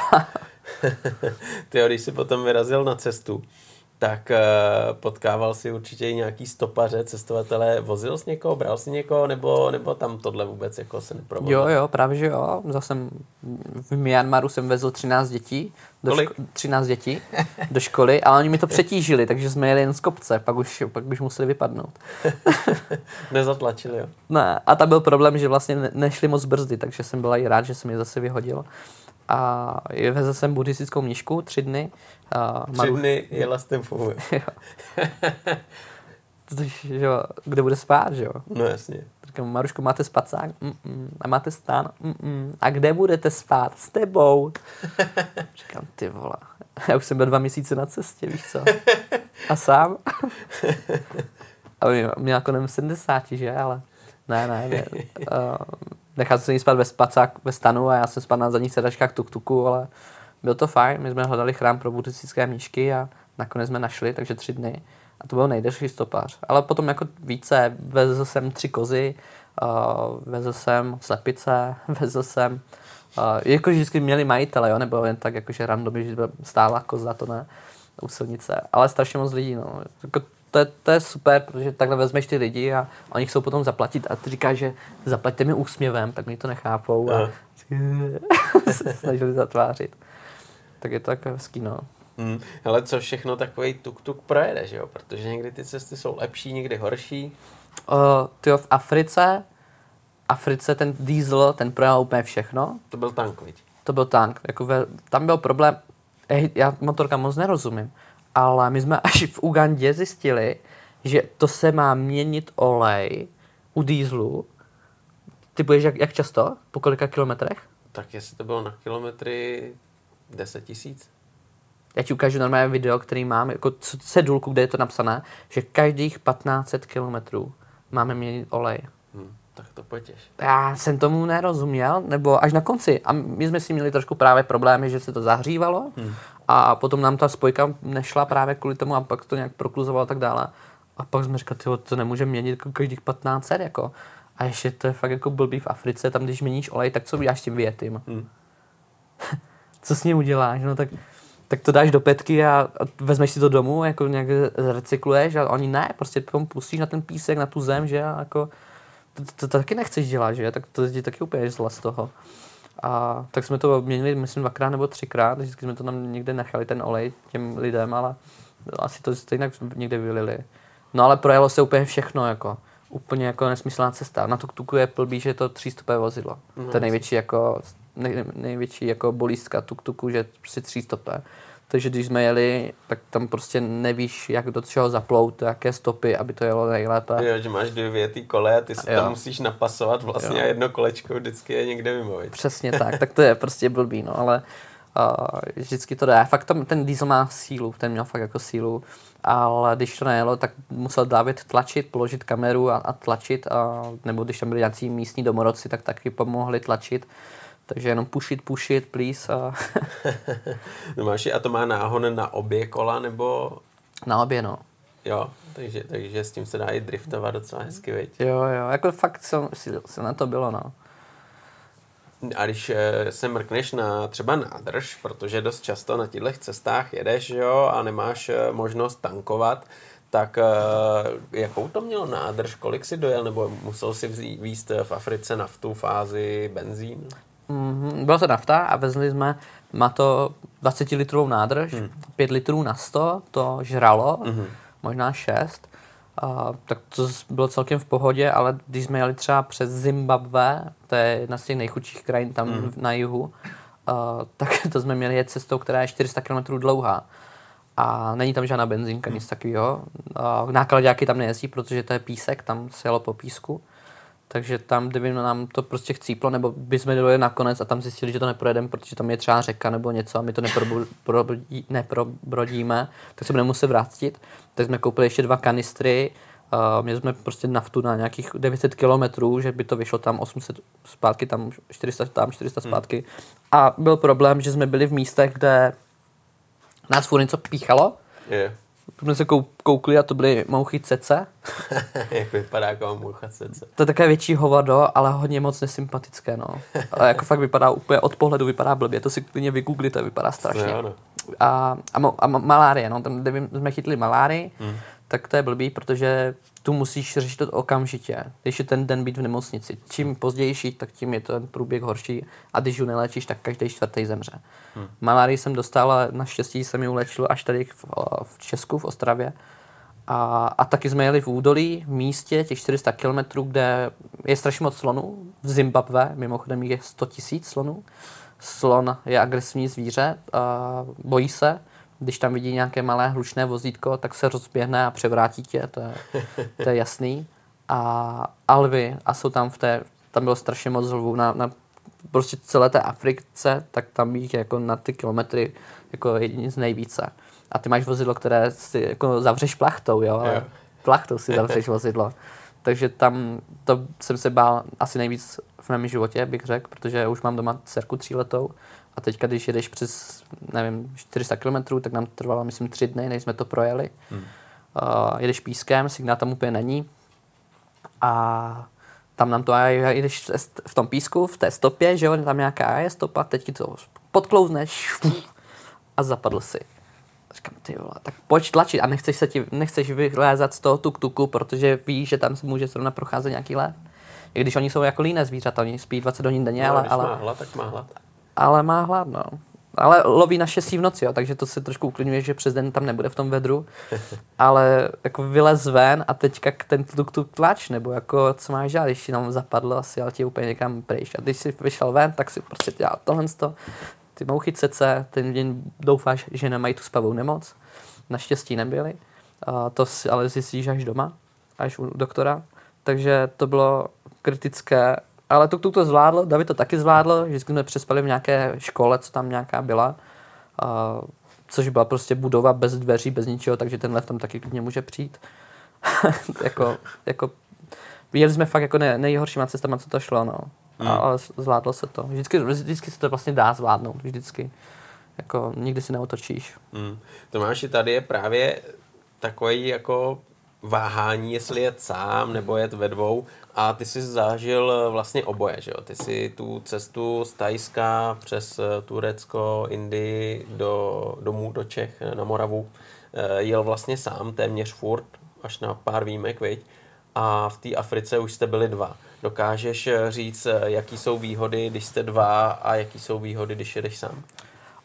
[laughs] Ty, když jsi potom vyrazil na cestu, tak uh, potkával si určitě i nějaký stopaře, cestovatele, vozil jsi někoho, bral jsi někoho, nebo, nebo tam tohle vůbec jako se neprovozilo? Jo, jo, právě že jo. Zase v Myanmaru jsem vezl 13 dětí, do Kolik? Ško- 13 dětí do školy, ale oni mi to přetížili, takže jsme jeli jen z kopce, pak už, pak už museli vypadnout. [laughs] Nezatlačili, jo? Ne, a tam byl problém, že vlastně nešli moc brzdy, takže jsem byla i rád, že jsem je zase vyhodil a vezl jsem buddhistickou mnišku tři dny. A tři Maru... dny jela s tím [laughs] jo, kde bude spát, že jo? No jasně. Říkám, Maruško, máte spacák? Mm-mm. A máte stán? Mm-mm. A kde budete spát? S tebou. [laughs] Říkám, ty vole. Já už jsem byl dva měsíce na cestě, víš co? A sám? [laughs] A mě, mě jako nevím 70, že? Ale ne, ne, ne. Uh, nechal jsem jí spát ve spacák, ve stanu a já jsem spal na zadních sedačkách tuk-tuku, ale byl to fajn. My jsme hledali chrám pro buddhistické mnížky a nakonec jsme našli, takže tři dny. A to byl nejdelší stopář. Ale potom jako více, vezl jsem tři kozy, uh, vezl jsem slepice, [laughs] vezl jsem, uh, jako vždycky měli majitele, jo, nebo jen tak jakože random, že stála koza, to ne, u silnice. Ale strašně moc lidí, no. Jako to je, to je super, protože takhle vezmeš ty lidi a oni chcou potom zaplatit a ty říkáš, že zaplaťte mi úsměvem, tak mi to nechápou a [laughs] se snažili zatvářit. Tak je to tak hezký, no. Hmm. Ale co všechno takový tuk-tuk projede, že jo? Protože někdy ty cesty jsou lepší, někdy horší. Uh, ty v Africe, Africe ten diesel, ten projel úplně všechno. To byl tank, viď? To byl tank. Jako ve, tam byl problém, já motorka moc nerozumím, ale my jsme až v Ugandě zjistili, že to se má měnit olej u dýzlu. Ty budeš jak, jak často? Po kolika kilometrech? Tak jestli to bylo na kilometry 10 tisíc? Já ti ukážu normálně video, který mám, jako cedulku, kde je to napsané, že každých 1500 kilometrů máme měnit olej. Hm, tak to potěš. Já jsem tomu nerozuměl, nebo až na konci. A my jsme si měli trošku právě problémy, že se to zahřívalo hmm. A potom nám ta spojka nešla právě kvůli tomu a pak to nějak prokluzovalo a tak dále. A pak jsme říkali, tyjo, to nemůže měnit jako každých 1500, jako. A ještě to je fakt jako blbý v Africe, tam když měníš olej, tak co uděláš s tím větým? Hmm. [laughs] co s ním uděláš? No tak, tak to dáš do petky a, a vezmeš si to domů, jako nějak recykluješ a oni ne, prostě potom pustíš na ten písek, na tu zem, že a jako to, to, to taky nechceš dělat, že? Tak to je taky úplně zla z toho. A tak jsme to měnili, myslím, dvakrát nebo třikrát, vždycky jsme to tam někde nechali, ten olej těm lidem, ale asi to stejně někde vylili. No ale projelo se úplně všechno, jako úplně jako nesmyslná cesta. Na tuk-tuku je plbý, že je to třístopé vozidlo. No, to je největší jako, nej, největší jako bolístka tuk-tuku, že je prostě třístopé. Takže když jsme jeli, tak tam prostě nevíš, jak do čeho zaplout, jaké stopy, aby to jelo nejlépe. Jo, že máš dvě větý kole a ty se tam musíš napasovat vlastně jo. a jedno kolečko vždycky je někde mimo. Přesně tak, tak to je prostě blbý, no, ale uh, vždycky to jde. Fakt tam, ten diesel má sílu, ten měl fakt jako sílu, ale když to nejelo, tak musel David tlačit, položit kameru a, a tlačit, a, nebo když tam byli nějací místní domorodci, tak taky pomohli tlačit. Takže jenom pušit, pušit, please. A... [laughs] no máš a to má náhon na obě kola, nebo? Na obě, no. Jo, takže, takže s tím se dá i driftovat docela hezky, veď? Jo, jo, jako fakt jsem, se na to bylo, no. A když eh, se mrkneš na třeba nádrž, protože dost často na těchto cestách jedeš, jo, a nemáš eh, možnost tankovat, tak eh, jakou to mělo nádrž, kolik si dojel, nebo musel si výst v Africe naftu, fázi, benzín? Mm-hmm, byla to nafta a vezli jsme, má to 20 litrovou nádrž, mm. 5 litrů na 100 to žralo, mm-hmm. možná 6. Uh, tak to bylo celkem v pohodě, ale když jsme jeli třeba přes Zimbabwe, to je jedna z těch nejchudších krajin tam mm. na jihu, uh, tak [laughs] to jsme měli jet cestou, která je 400 km dlouhá. A není tam žádná benzínka, mm. nic takového. Uh, nákladáky tam nejezdí, protože to je písek, tam se jelo po písku takže tam, kdyby nám to prostě chcíplo, nebo bychom dojeli nakonec a tam zjistili, že to neprojedeme, protože tam je třeba řeka nebo něco a my to neprobrodíme, tak se budeme muset vrátit. Tak jsme koupili ještě dva kanistry, uh, měli jsme prostě naftu na nějakých 900 kilometrů, že by to vyšlo tam 800 zpátky, tam 400 tam, 400 hmm. zpátky. Hmm. A byl problém, že jsme byli v místech, kde nás furt něco píchalo. Yeah jsme se koukli a to byly mouchy cece. [laughs] Jak vypadá jako moucha cece? To je také větší hovado, ale hodně moc nesympatické, no. A jako fakt vypadá úplně od pohledu vypadá blbě, to si klidně vygooglite, vypadá strašně. A, a, a malárie, no, tam, kde jsme chytli malárii, hmm tak to je blbý, protože tu musíš řešit to okamžitě, když je ten den být v nemocnici. Čím pozdější, tak tím je ten průběh horší a když ji neléčíš, tak každý čtvrtý zemře. Hmm. Malárii jsem dostal, ale naštěstí se mi ulečilo až tady v, v Česku, v Ostravě. A, a taky jsme jeli v údolí, v místě těch 400 km, kde je strašně moc slonů. V Zimbabwe, mimochodem je 100 000 slonů. Slon je agresivní zvíře, a bojí se, když tam vidí nějaké malé hlučné vozítko, tak se rozběhne a převrátí tě, to je, to je jasný. A alvy, a jsou tam v té, tam bylo strašně moc lvů na, na prostě celé té Africe, tak tam jich jako na ty kilometry jako jediný z nejvíce. A ty máš vozidlo, které si jako zavřeš plachtou, jo, ale plachtou si zavřeš [laughs] vozidlo. Takže tam to jsem se bál asi nejvíc v mém životě, bych řekl, protože už mám doma dcerku tříletou a teďka, když jedeš přes, nevím, 400 km, tak nám to trvalo, myslím, tři dny, než jsme to projeli. Hmm. Uh, jedeš pískem, signál tam úplně není. A tam nám to a jedeš v tom písku, v té stopě, že jo, tam nějaká je stopa, teď ti to podklouzneš a zapadl si. Říkám, ty vole, tak pojď tlačit a nechceš, se ti, nechceš vylézat z toho tuk-tuku, protože víš, že tam se může zrovna procházet nějaký lev. I když oni jsou jako líné zvířata, oni spí 20 hodin denně, no, ale... ale... má hlad, tak má hlad ale má hlad, no. Ale loví na šestí v noci, jo, takže to se trošku uklidňuje, že přes den tam nebude v tom vedru. [laughs] ale jako vylez ven a teďka ten tuk tuk tlač, nebo jako co máš dělat, když ti nám zapadlo asi, ale ti úplně někam pryč. A když jsi vyšel ven, tak si prostě dělal tohle, ty mouchy cece, ten den doufáš, že nemají tu spavou nemoc. Naštěstí nebyli. A to si ale zjistíš až doma, až u doktora. Takže to bylo kritické. Ale tuk, tuk to zvládlo, David to taky zvládl, vždycky jsme přespali v nějaké škole, co tam nějaká byla. A, což byla prostě budova bez dveří, bez ničeho, takže ten lev tam taky klidně může přijít. [laughs] jako, jako, jeli jsme fakt jako ne, nejhoršíma cestama, co to šlo, no. Hmm. Ale zvládlo se to. Vždycky, vždycky se to vlastně dá zvládnout, vždycky. Jako nikdy si neotočíš. Hmm. Tomáši, tady je právě takový jako váhání, jestli jet sám nebo jet ve dvou. A ty jsi zažil vlastně oboje, že jo? Ty jsi tu cestu z Tajska přes eh, Turecko, Indii do domů do Čech na Moravu eh, jel vlastně sám téměř furt, až na pár výjimek, viď? A v té Africe už jste byli dva. Dokážeš eh, říct, jaký jsou výhody, když jste dva a jaký jsou výhody, když jedeš sám?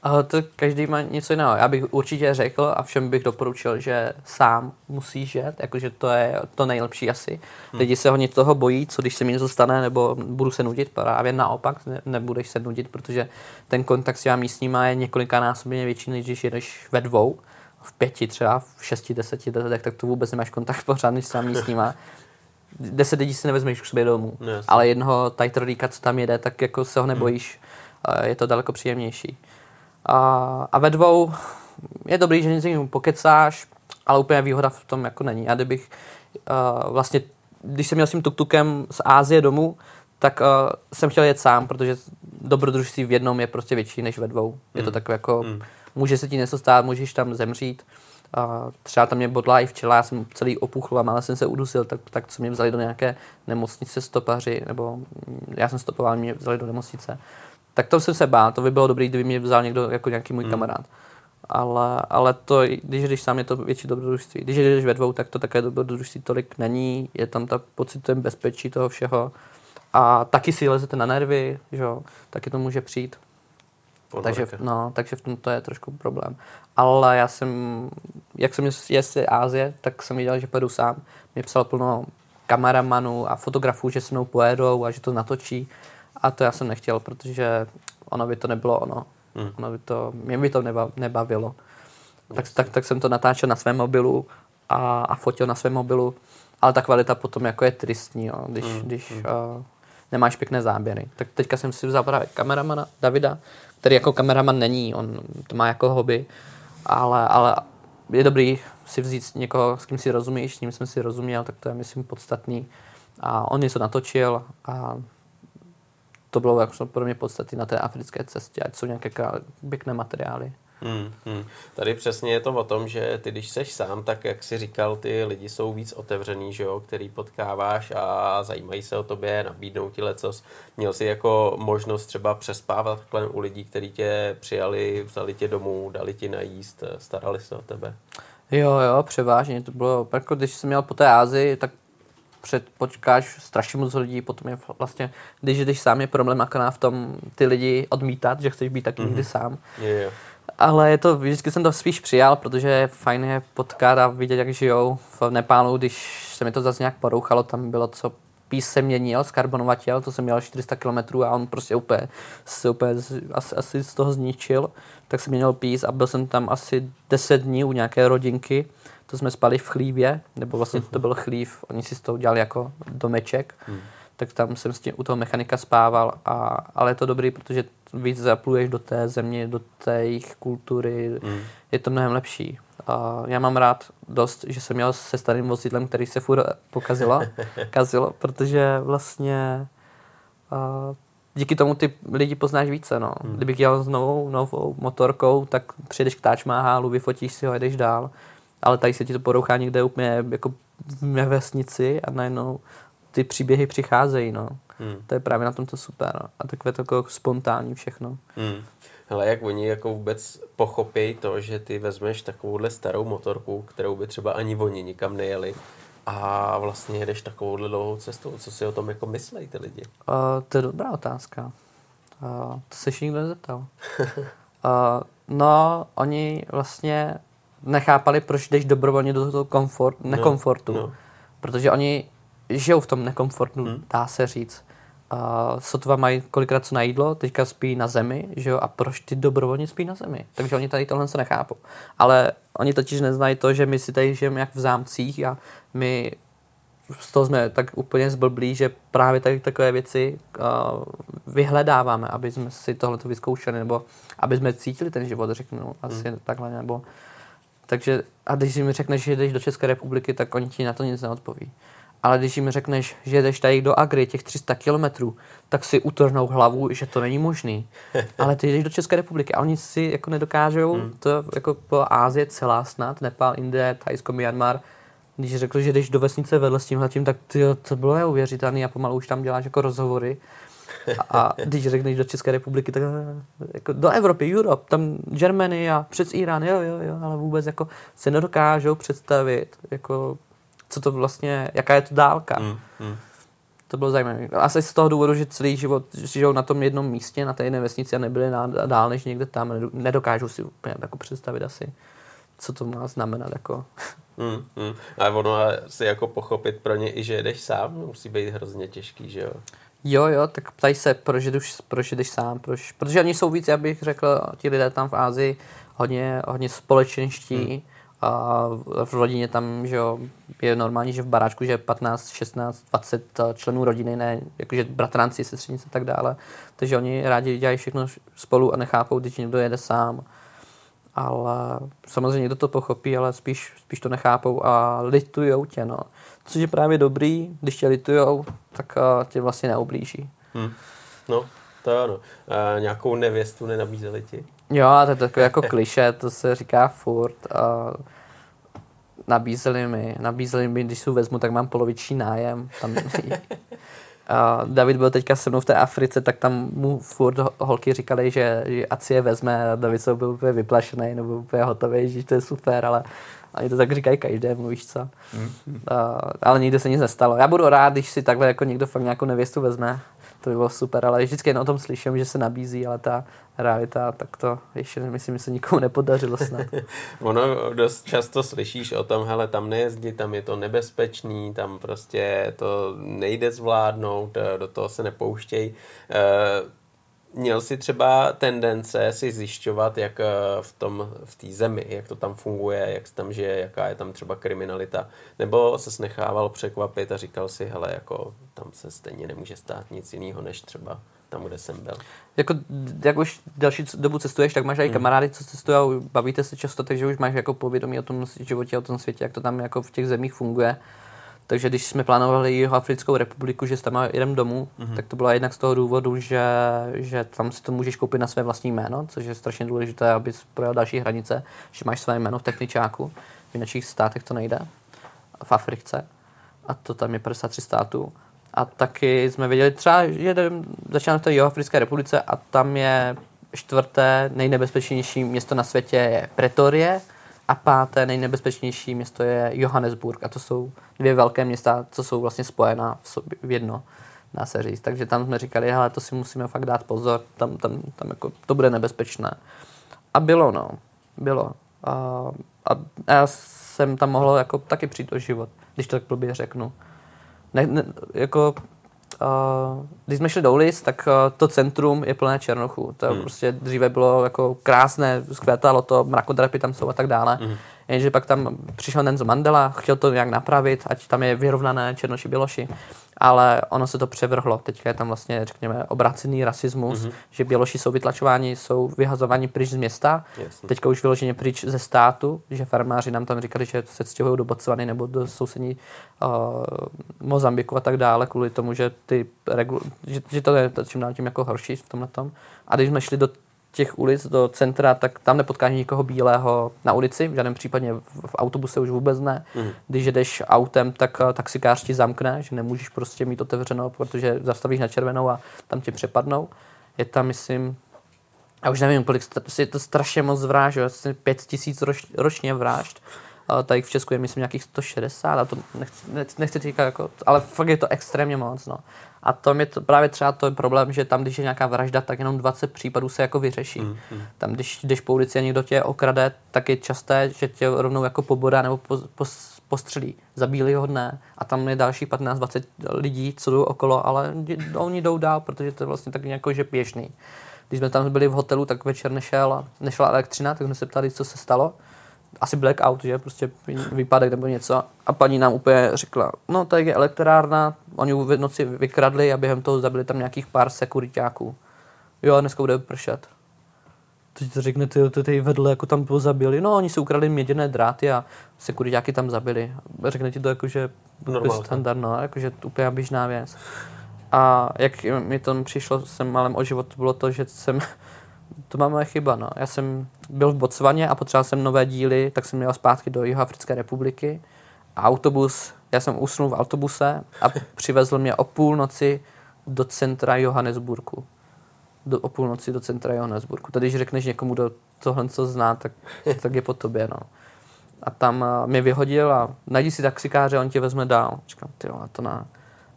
Uh, to každý má něco jiného. Já bych určitě řekl a všem bych doporučil, že sám musíš jet, jakože to je to nejlepší asi. Hmm. Lidi se hodně toho bojí, co když se mi něco stane, nebo budu se nudit, právě naopak ne, nebudeš se nudit, protože ten kontakt s těma místníma je několika násobně větší, než když jedeš ve dvou, v pěti třeba, v šesti, deseti letech, tak to vůbec nemáš kontakt [laughs] pořádný s těma místníma. Deset lidí si nevezmeš k sobě domů, no, ale jednoho tajtroríka, co tam jede, tak jako se ho nebojíš. Hmm. Je to daleko příjemnější. A, a ve dvou je dobrý, že něco pokecáš, ale úplně výhoda v tom jako není. Já kdybych uh, vlastně, když jsem měl s tím tuktukem z Ázie domů, tak uh, jsem chtěl jet sám, protože dobrodružství v jednom je prostě větší než ve dvou. Mm. Je to hmm. takové jako, mm. může se ti něco stát, můžeš tam zemřít. Uh, třeba tam mě bodla i včela, já jsem celý opuchl a mále jsem se udusil, tak, tak co mě vzali do nějaké nemocnice stopaři, nebo já jsem stopoval, mě vzali do nemocnice. Tak to jsem se bál, to by bylo dobré, kdyby mě vzal někdo jako nějaký můj hmm. kamarád. Ale, ale to, když jdeš sám, je to větší dobrodružství. Když jdeš ve dvou, tak to také dobrodružství tolik není. Je tam ta pocit bezpečí toho všeho. A taky si lezete na nervy, že jo, taky to může přijít. Takže, no, takže v tom to je trošku problém. Ale já jsem, jak jsem jest Ázie, tak jsem viděl, že pojedu sám. Mě psalo plno kameramanů a fotografů, že se mnou pojedou a že to natočí. A to já jsem nechtěl, protože ono by to nebylo ono. Hmm. ono by to, mě by to nebavilo. Tak, tak, tak jsem to natáčel na svém mobilu a, a fotil na svém mobilu, ale ta kvalita potom jako je tristní, jo, když, hmm. když hmm. Uh, nemáš pěkné záběry. Tak teďka jsem si vzal právě kameramana Davida, který jako kameraman není, on to má jako hobby, ale, ale je dobrý si vzít někoho, s kým si rozumíš, s ním jsem si rozuměl, tak to je myslím podstatný. A on něco natočil a to bylo jako pro mě podstatné na té africké cestě, ať jsou nějaké pěkné materiály. Hmm, hmm. Tady přesně je to o tom, že ty, když seš sám, tak jak si říkal, ty lidi jsou víc otevřený, že jo, který potkáváš a zajímají se o tobě, nabídnou ti lecos. Měl jsi jako možnost třeba přespávat takhle u lidí, kteří tě přijali, vzali tě domů, dali ti najíst, starali se o tebe? Jo, jo, převážně. To bylo, jako když jsem měl po té Ázii, tak předpočkáš strašně moc lidí, potom je vlastně, když jdeš sám, je problém akorát v tom ty lidi odmítat, že chceš být taky mm-hmm. někdy sám. Yeah. Ale je to, vždycky jsem to spíš přijal, protože je fajn je potkat a vidět, jak žijou v Nepálu, když se mi to zase nějak porouchalo, tam bylo co pís se měnil, skarbonovatěl, to jsem měl 400 km a on prostě úplně, se úplně asi, asi z toho zničil, tak jsem měnil pís a byl jsem tam asi 10 dní u nějaké rodinky to jsme spali v chlívě, nebo vlastně to byl chlív, oni si z toho udělali jako domeček, hmm. Tak tam jsem s tím, u toho mechanika spával, a, ale je to dobrý, protože víc zapluješ do té země, do té jejich kultury, hmm. je to mnohem lepší. A já mám rád dost, že jsem měl se starým vozidlem, který se furt pokazilo, [laughs] kazilo, protože vlastně a, díky tomu ty lidi poznáš více. No. Hmm. Kdybych jel s novou, novou motorkou, tak přijdeš k Taj Mahalu, vyfotíš si ho, jedeš dál ale tady se ti to porouchá někde úplně jako ve vesnici a najednou ty příběhy přicházejí, no. Hmm. To je právě na tom to super. No. A takové to jako spontánní všechno. Hmm. Hele, jak oni jako vůbec pochopí to, že ty vezmeš takovouhle starou motorku, kterou by třeba ani oni nikam nejeli a vlastně jedeš takovouhle dlouhou cestou. Co si o tom jako myslí ty lidi? Uh, [laughs] to je dobrá otázka. Uh, to se nikdo nezeptal. uh, [laughs] no, oni vlastně nechápali, proč jdeš dobrovolně do toho komfort, no, nekomfortu. No, no. Protože oni žijou v tom nekomfortu, hmm. dá se říct. a sotva mají kolikrát co na jídlo, teďka spí na zemi, že jo, a proč ty dobrovolně spí na zemi? Takže oni tady tohle se nechápou. Ale oni totiž neznají to, že my si tady žijeme jak v zámcích a my z toho jsme tak úplně zblblí, že právě tady takové věci uh, vyhledáváme, aby jsme si tohle vyzkoušeli, nebo aby jsme cítili ten život, řeknu asi hmm. takhle, nebo takže a když mi řekneš, že jdeš do České republiky, tak oni ti na to nic neodpoví. Ale když jim řekneš, že jdeš tady do Agry, těch 300 kilometrů, tak si utrhnou hlavu, že to není možný. [laughs] Ale ty jdeš do České republiky a oni si jako nedokážou, hmm. to jako po Ázie celá snad, Nepal, Indie, Thajsko, Myanmar, když řekl, že jdeš do vesnice vedle s tímhletím, tak ty, to bylo neuvěřitelné a pomalu už tam děláš jako rozhovory. A když řekneš do České republiky, tak jako do Evropy, Europe, tam Germany a přes Irán, jo, jo, jo, ale vůbec jako se nedokážou představit, jako co to vlastně, jaká je to dálka. Mm, mm. To bylo zajímavé. Asi z toho důvodu, že celý život žijou na tom jednom místě, na té jedné vesnici a nebyli dál než někde tam. Nedokážu si úplně jako představit asi, co to má znamenat. Jako. Mm, mm. A ono si jako pochopit pro ně i, že jedeš sám, musí být hrozně těžký, že jo? Jo, jo, tak ptají se, proč jdeš, proč jdeš sám, proč, protože oni jsou víc, já bych řekl, ti lidé tam v Ázii hodně, hodně společenští, hmm a v rodině tam, že jo, je normální, že v baráčku, že je 15, 16, 20 členů rodiny, ne, jakože bratranci, sestřenice a tak dále. Takže oni rádi dělají všechno spolu a nechápou, když někdo jede sám. Ale samozřejmě někdo to pochopí, ale spíš, spíš to nechápou a litujou tě, no. Což je právě dobrý, když tě litujou, tak tě vlastně neublíží. Hmm. No, to ano. A nějakou nevěstu nenabízeli ti? Jo, to je takové jako kliše, to se říká furt. A nabízeli mi, nabízeli mi, když si vezmu, tak mám poloviční nájem. Tam, a David byl teďka se mnou v té Africe, tak tam mu furt holky říkali, že, že ať si je vezme a David se byl úplně vyplašený nebo úplně hotový, že to je super, ale oni to tak říkají každému, víš co. Mm-hmm. A, ale nikdy se nic nestalo. Já budu rád, když si takhle jako někdo fakt nějakou nevěstu vezme, to by bylo super, ale vždycky jen o tom slyším, že se nabízí, ale ta realita, tak to ještě myslím, že se nikomu nepodařilo snad. [laughs] ono dost často slyšíš o tom, hele, tam nejezdí, tam je to nebezpečný, tam prostě to nejde zvládnout, do toho se nepouštěj. Uh, měl si třeba tendence si zjišťovat, jak eh, v tom v té zemi, jak to tam funguje, jak se tam žije, jaká je tam třeba kriminalita, nebo se nechával překvapit a říkal si, hele, jako tam se stejně nemůže stát nic jiného, než třeba tam, kde jsem byl. Jako, jak už další dobu cestuješ, tak máš i hmm. kamarády, co cestují, bavíte se často, takže už máš jako povědomí o tom životě, o tom světě, jak to tam jako v těch zemích funguje. Takže když jsme plánovali jeho Africkou republiku, že tam jdem domů, mm-hmm. tak to bylo jednak z toho důvodu, že, že tam si to můžeš koupit na své vlastní jméno, což je strašně důležité, aby projel další hranice, že máš své jméno v techničáku. V jiných státech to nejde. V Africe. A to tam je 53 států. A taky jsme věděli třeba, že začínáme v té Jihoafrické republice a tam je čtvrté nejnebezpečnější město na světě je Pretorie, a páté nejnebezpečnější město je Johannesburg a to jsou dvě velké města, co jsou vlastně spojená v, sobě, v jedno, dá se říct. Takže tam jsme říkali, hele, to si musíme fakt dát pozor, tam, tam, tam jako, to bude nebezpečné. A bylo, no, bylo. A, a já jsem tam mohl jako taky přijít o život, když to tak blbě řeknu. Ne, ne, jako Uh, když jsme šli do ulic, tak uh, to centrum je plné černochů. To hmm. prostě dříve bylo jako krásné, zkvétalo to, mrakodrapy tam jsou a tak dále. Hmm. Jenže pak tam přišel Nenzo Mandela, chtěl to nějak napravit, ať tam je vyrovnané černoši, běloši ale ono se to převrhlo. Teďka je tam vlastně, řekněme, obrácený rasismus, mm-hmm. že Běloši jsou vytlačováni, jsou vyhazováni pryč z města, Jasně. teďka už vyloženě pryč ze státu, že farmáři nám tam říkali, že se stěhují do Botswany nebo do sousední uh, Mozambiku a tak dále, kvůli tomu, že, ty regul- že, že to je čím dál tím jako horší v tomhle tom. A když jsme šli do těch ulic do centra, tak tam nepotkáš nikoho bílého na ulici, v žádném případě v, v autobuse už vůbec ne. Mm. Když jdeš autem, tak eh, taxikář ti zamkne, že nemůžeš prostě mít otevřeno, protože zastavíš na červenou a tam tě přepadnou. Je tam, myslím, já už nevím, kolik, je to strašně moc vražd, asi pět tisíc roč, ročně vražd. A tady v Česku je myslím nějakých 160, a to nechci, nechci, nechci říkat jako, ale fakt je to extrémně moc, no. A to je to, právě třeba to je problém, že tam, když je nějaká vražda, tak jenom 20 případů se jako vyřeší. Mm, mm. Tam, když jdeš po ulici a někdo tě okrade, tak je časté, že tě rovnou jako pobodá nebo po, po, postřelí. Zabíli ho dne a tam je další 15-20 lidí, co jdou okolo, ale oni jdou dál, protože to je vlastně tak nějak, že běžný. Když jsme tam byli v hotelu, tak večer nešel, nešla elektřina, tak jsme se ptali, co se stalo asi blackout, že prostě výpadek nebo něco. A paní nám úplně řekla, no tady je elektrárna, oni v noci vykradli a během toho zabili tam nějakých pár sekuritáků. Jo, dneska bude pršet. Teď to řekne, ty, ty, ty vedle jako tam zabili. No, oni si ukradli měděné dráty a sekuritáky tam zabili. Řekne ti to jako, že standard, no, jako, že úplně běžná věc. A jak mi to přišlo, jsem malem o život, bylo to, že jsem to má moje chyba, no. Já jsem byl v Botswaně a potřeboval jsem nové díly, tak jsem měl zpátky do Jihoafrické republiky. A autobus, já jsem usnul v autobuse a přivezl mě o půlnoci do centra Johannesburgu. Do, o půlnoci do centra Johannesburgu. Tady, když řekneš někomu, kdo tohle co zná, tak, tak je po tobě, no. A tam uh, mě vyhodil a najdi si taxikáře, on tě vezme dál. Říkám, ty to na...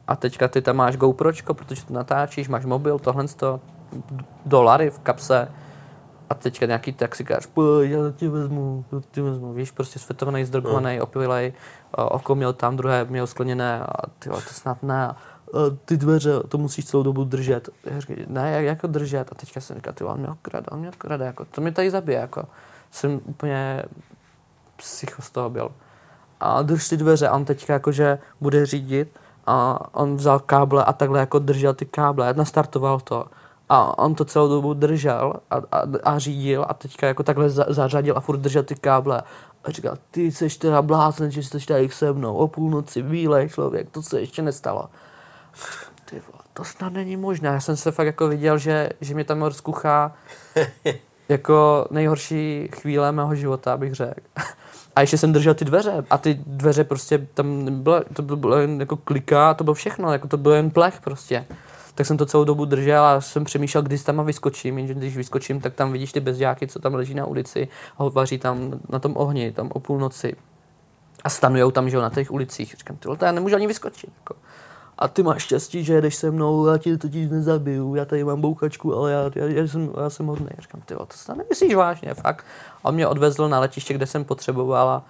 A teďka ty tam máš GoPročko, protože to natáčíš, máš mobil, tohle to, dolary v kapse a teďka nějaký taxikář, pojď, já tě vezmu, já tě vezmu, víš, prostě světovaný, zdrgovaný, no. opilej, oko měl tam, druhé měl skleněné a ty to snad ne. A ty dveře, to musíš celou dobu držet. Já říkám, ne, jak, jako držet? A teďka jsem říkal, ty on mě okrade, on mě okrade, jako, to mě tady zabije, jako. Jsem úplně psycho z toho byl. A drž ty dveře, a on teďka jakože bude řídit a on vzal káble a takhle jako držel ty káble, nastartoval to a on to celou dobu držel a, a, a řídil a teďka jako takhle za, zařadil a furt držel ty káble. A říkal, ty jsi teda blázen, že jsi tady se mnou o půlnoci, bílej člověk, to se ještě nestalo. Ty vole, to snad není možné. Já jsem se fakt jako viděl, že, že mě tam rozkuchá [laughs] jako nejhorší chvíle mého života, bych řekl. A ještě jsem držel ty dveře a ty dveře prostě tam bylo, to bylo jen jako klika, to bylo všechno, jako to byl jen plech prostě tak jsem to celou dobu držel a jsem přemýšlel, kdy tam vyskočím, jenže když vyskočím, tak tam vidíš ty bezďáky, co tam leží na ulici a vaří tam na tom ohni, tam o půlnoci. A stanujou tam, že jo, na těch ulicích. Říkám, ty já nemůžu ani vyskočit. Jako. A ty máš štěstí, že jedeš se mnou, já ti totiž nezabiju, já tady mám bouchačku, ale já, já, já, jsem, já jsem hodný. Říkám, ty to snad nemyslíš vážně, fakt. A on mě odvezl na letiště, kde jsem potřebovala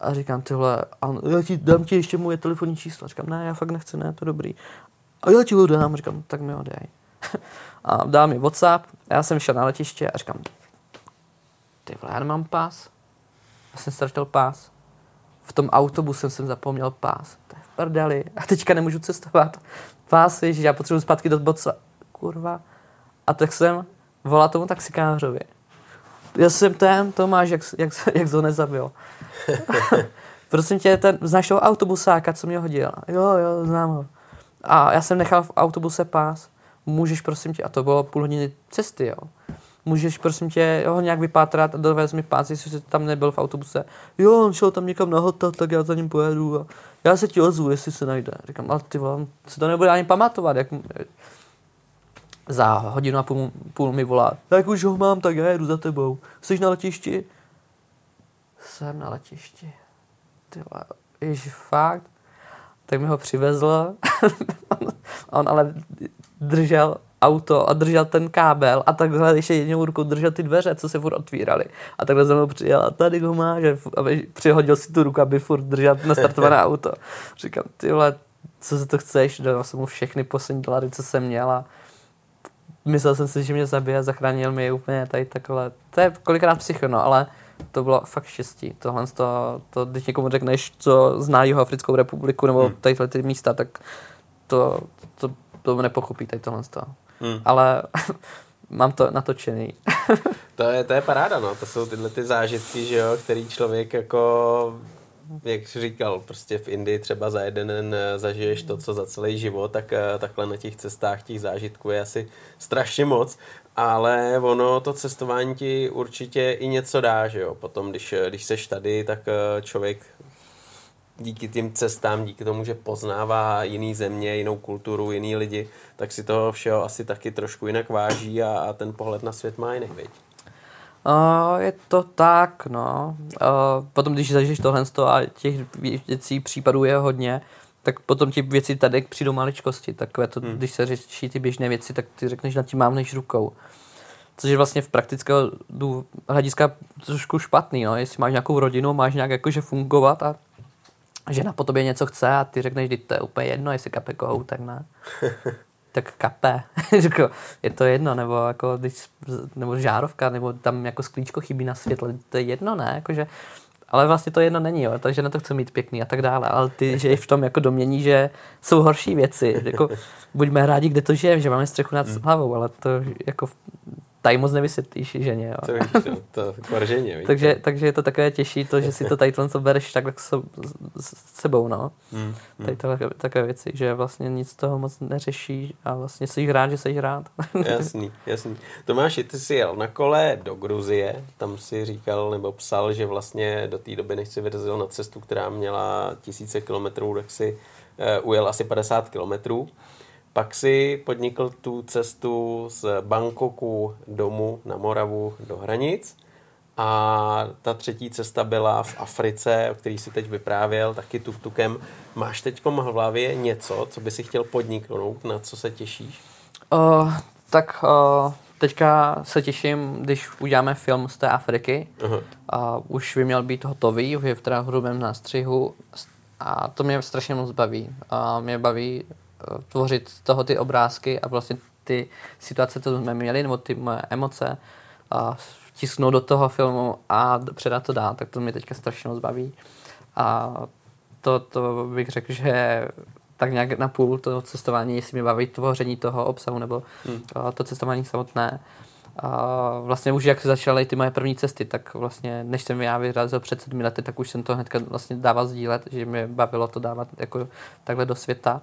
a říkám, tyhle, a já ti, dám ti ještě moje telefonní číslo. Říkám, ne, já fakt nechci, ne, to dobrý. A já ti ho dám, říkám, tak mi ho dej. [laughs] a dá mi WhatsApp, já jsem šel na letiště a říkám, ty vole, já nemám pás. Já jsem ztratil pás. V tom autobuse jsem zapomněl pás. To je v prdeli. A teďka nemůžu cestovat. Pás, že já potřebuji zpátky do Boca. Kurva. A tak jsem volal tomu taxikářovi. Já jsem ten, Tomáš, jak, jak, jak to nezabil. [laughs] Prosím tě, ten, znáš toho autobusáka, co mě hodil? Jo, jo, znám ho. A já jsem nechal v autobuse pás. Můžeš, prosím tě, a to bylo půl hodiny cesty, jo. Můžeš, prosím tě, ho nějak vypátrat a dovez mi pás, jestli jsi tam nebyl v autobuse. Jo, on šel tam někam na hotel, tak já za ním pojedu a já se ti ozvu, jestli se najde. Říkám, ale ty vám se to nebude ani pamatovat, jak za hodinu a půl, půl mi volá, jak už ho mám, tak já jedu za tebou. Jsi na letišti? Jsem na letišti. Ty ježi, fakt? Tak mi ho přivezl. [laughs] on ale držel auto a držel ten kábel a takhle ještě jednou rukou držel ty dveře, co se furt otvíraly. A takhle za mnou přijel a tady ho máš, aby přihodil si tu ruku, aby furt držel nastartované [laughs] auto. Říkám, ty vole, co se to chceš? Dal jsem mu všechny poslední dolary, co jsem měl a myslel jsem si, že mě zabije, zachránil mi úplně tady takhle. To je kolikrát psycho, no, ale to bylo fakt štěstí. Tohle to, to když někomu řekneš, co zná Africkou republiku nebo hmm. tady ty místa, tak to, to, to nepochopí tady tohle. Hmm. Ale [laughs] mám to natočený. [laughs] to, je, to je paráda, no. To jsou tyhle ty zážitky, že jo, který člověk jako jak jsi říkal, prostě v Indii třeba za jeden den eh, zažiješ to, co za celý život, tak eh, takhle na těch cestách těch zážitků je asi strašně moc ale ono, to cestování ti určitě i něco dá, že jo. Potom, když, když seš tady, tak eh, člověk díky tím cestám, díky tomu, že poznává jiný země, jinou kulturu, jiný lidi, tak si toho všeho asi taky trošku jinak váží a, a ten pohled na svět má jiný, viď? Uh, je to tak, no. Uh, potom, když zažiješ tohle a těch věcí případů je hodně, tak potom ti věci tady přijdou maličkosti. Takové to, hmm. když se řeší ty běžné věci, tak ty řekneš, na tím mám než rukou. Což je vlastně v praktického hlediska trošku špatný, no. Jestli máš nějakou rodinu, máš nějak jakože fungovat a žena po tobě něco chce a ty řekneš, že to je úplně jedno, jestli kape kohou, tak ne. [laughs] tak kape. [laughs] je to jedno, nebo jako když, nebo žárovka, nebo tam jako sklíčko chybí na světle, to je jedno, ne? Jakože, ale vlastně to jedno není, jo, takže na to chce mít pěkný a tak dále, ale ty žiješ v tom jako domění, že jsou horší věci, jako buďme rádi, kde to žijeme, že máme střechu nad hmm. hlavou, ale to jako tady moc nevysvětlíš ženě. Jo. To víš, to, to kvarženě, takže, takže je to takové těžší to, že si to tady to bereš takhle s, s sebou, no. Hmm, hmm. Tady tohle, takové věci, že vlastně nic toho moc neřeší a vlastně jsi rád, že jsi rád. [laughs] jasný, jasný. Tomáši, ty jsi jel na kole do Gruzie, tam si říkal nebo psal, že vlastně do té doby, než si vyrazil na cestu, která měla tisíce kilometrů, tak si uh, ujel asi 50 kilometrů. Pak si podnikl tu cestu z Bangkoku domů na Moravu do hranic. A ta třetí cesta byla v Africe, o který si teď vyprávěl, taky tuk-tukem. Máš teď v hlavě něco, co by si chtěl podniknout, na co se těšíš? Uh, tak uh, teďka se těším, když uděláme film z té Afriky. Uh-huh. Uh, už by měl být hotový, už je v teda hrubém nástřihu a to mě strašně moc baví. Uh, mě baví tvořit z toho ty obrázky a vlastně ty situace, co jsme měli, nebo ty moje emoce, a vtisknout do toho filmu a předat to dál, tak to mě teďka strašně moc baví. A to, to bych řekl, že tak nějak na půl toho cestování, jestli mě baví tvoření toho obsahu nebo hmm. to cestování samotné. A vlastně už jak začaly ty moje první cesty, tak vlastně než jsem já vyrazil před sedmi lety, tak už jsem to hnedka vlastně dával sdílet, že mě bavilo to dávat jako takhle do světa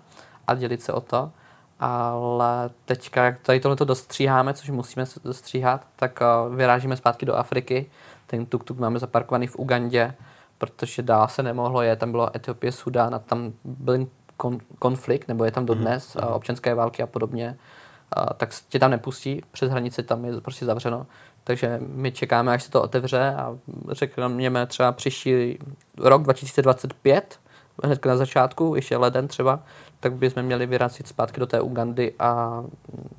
a dělit se o to. Ale teďka, jak tady tohle dostříháme, což musíme dostříhat, tak uh, vyrážíme zpátky do Afriky. Ten tuk-tuk máme zaparkovaný v Ugandě, protože dál se nemohlo je, tam bylo Etiopie, Sudán a tam byl kon, konflikt, nebo je tam dodnes, mm-hmm. občanské války a podobně, uh, tak tě tam nepustí, přes hranici tam je prostě zavřeno. Takže my čekáme, až se to otevře a řekněme třeba příští rok 2025, hned na začátku, ještě leden třeba, tak bychom měli vyrazit zpátky do té Ugandy a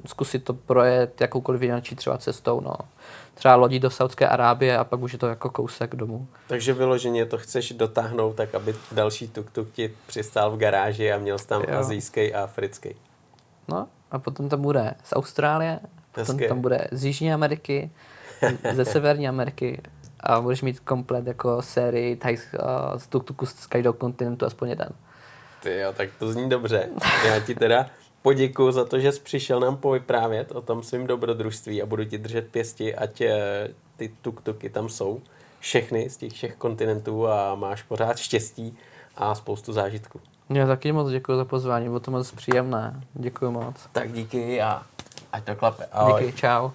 zkusit to projet jakoukoliv jináčí třeba cestou, no. Třeba lodí do Saudské Arábie a pak už je to jako kousek domů. Takže vyloženě to chceš dotáhnout tak, aby další tuk-tuk ti přistál v garáži a měl tam jo. azijský a africký. No a potom tam bude z Austrálie, potom Hezké. tam bude z Jižní Ameriky, ze Severní Ameriky a budeš mít komplet jako sérii taj, uh, z tuk-tuku z každého kontinentu aspoň jeden. Ty jo, tak to zní dobře. Já ti teda poděkuji za to, že jsi přišel nám povyprávět o tom svým dobrodružství a budu ti držet pěsti, ať eh, ty tuk-tuky tam jsou. Všechny z těch všech kontinentů a máš pořád štěstí a spoustu zážitků. Já taky moc děkuji za pozvání, bylo to moc příjemné. Děkuji moc. Tak díky a ať to klape. Ahoj. Díky, čau.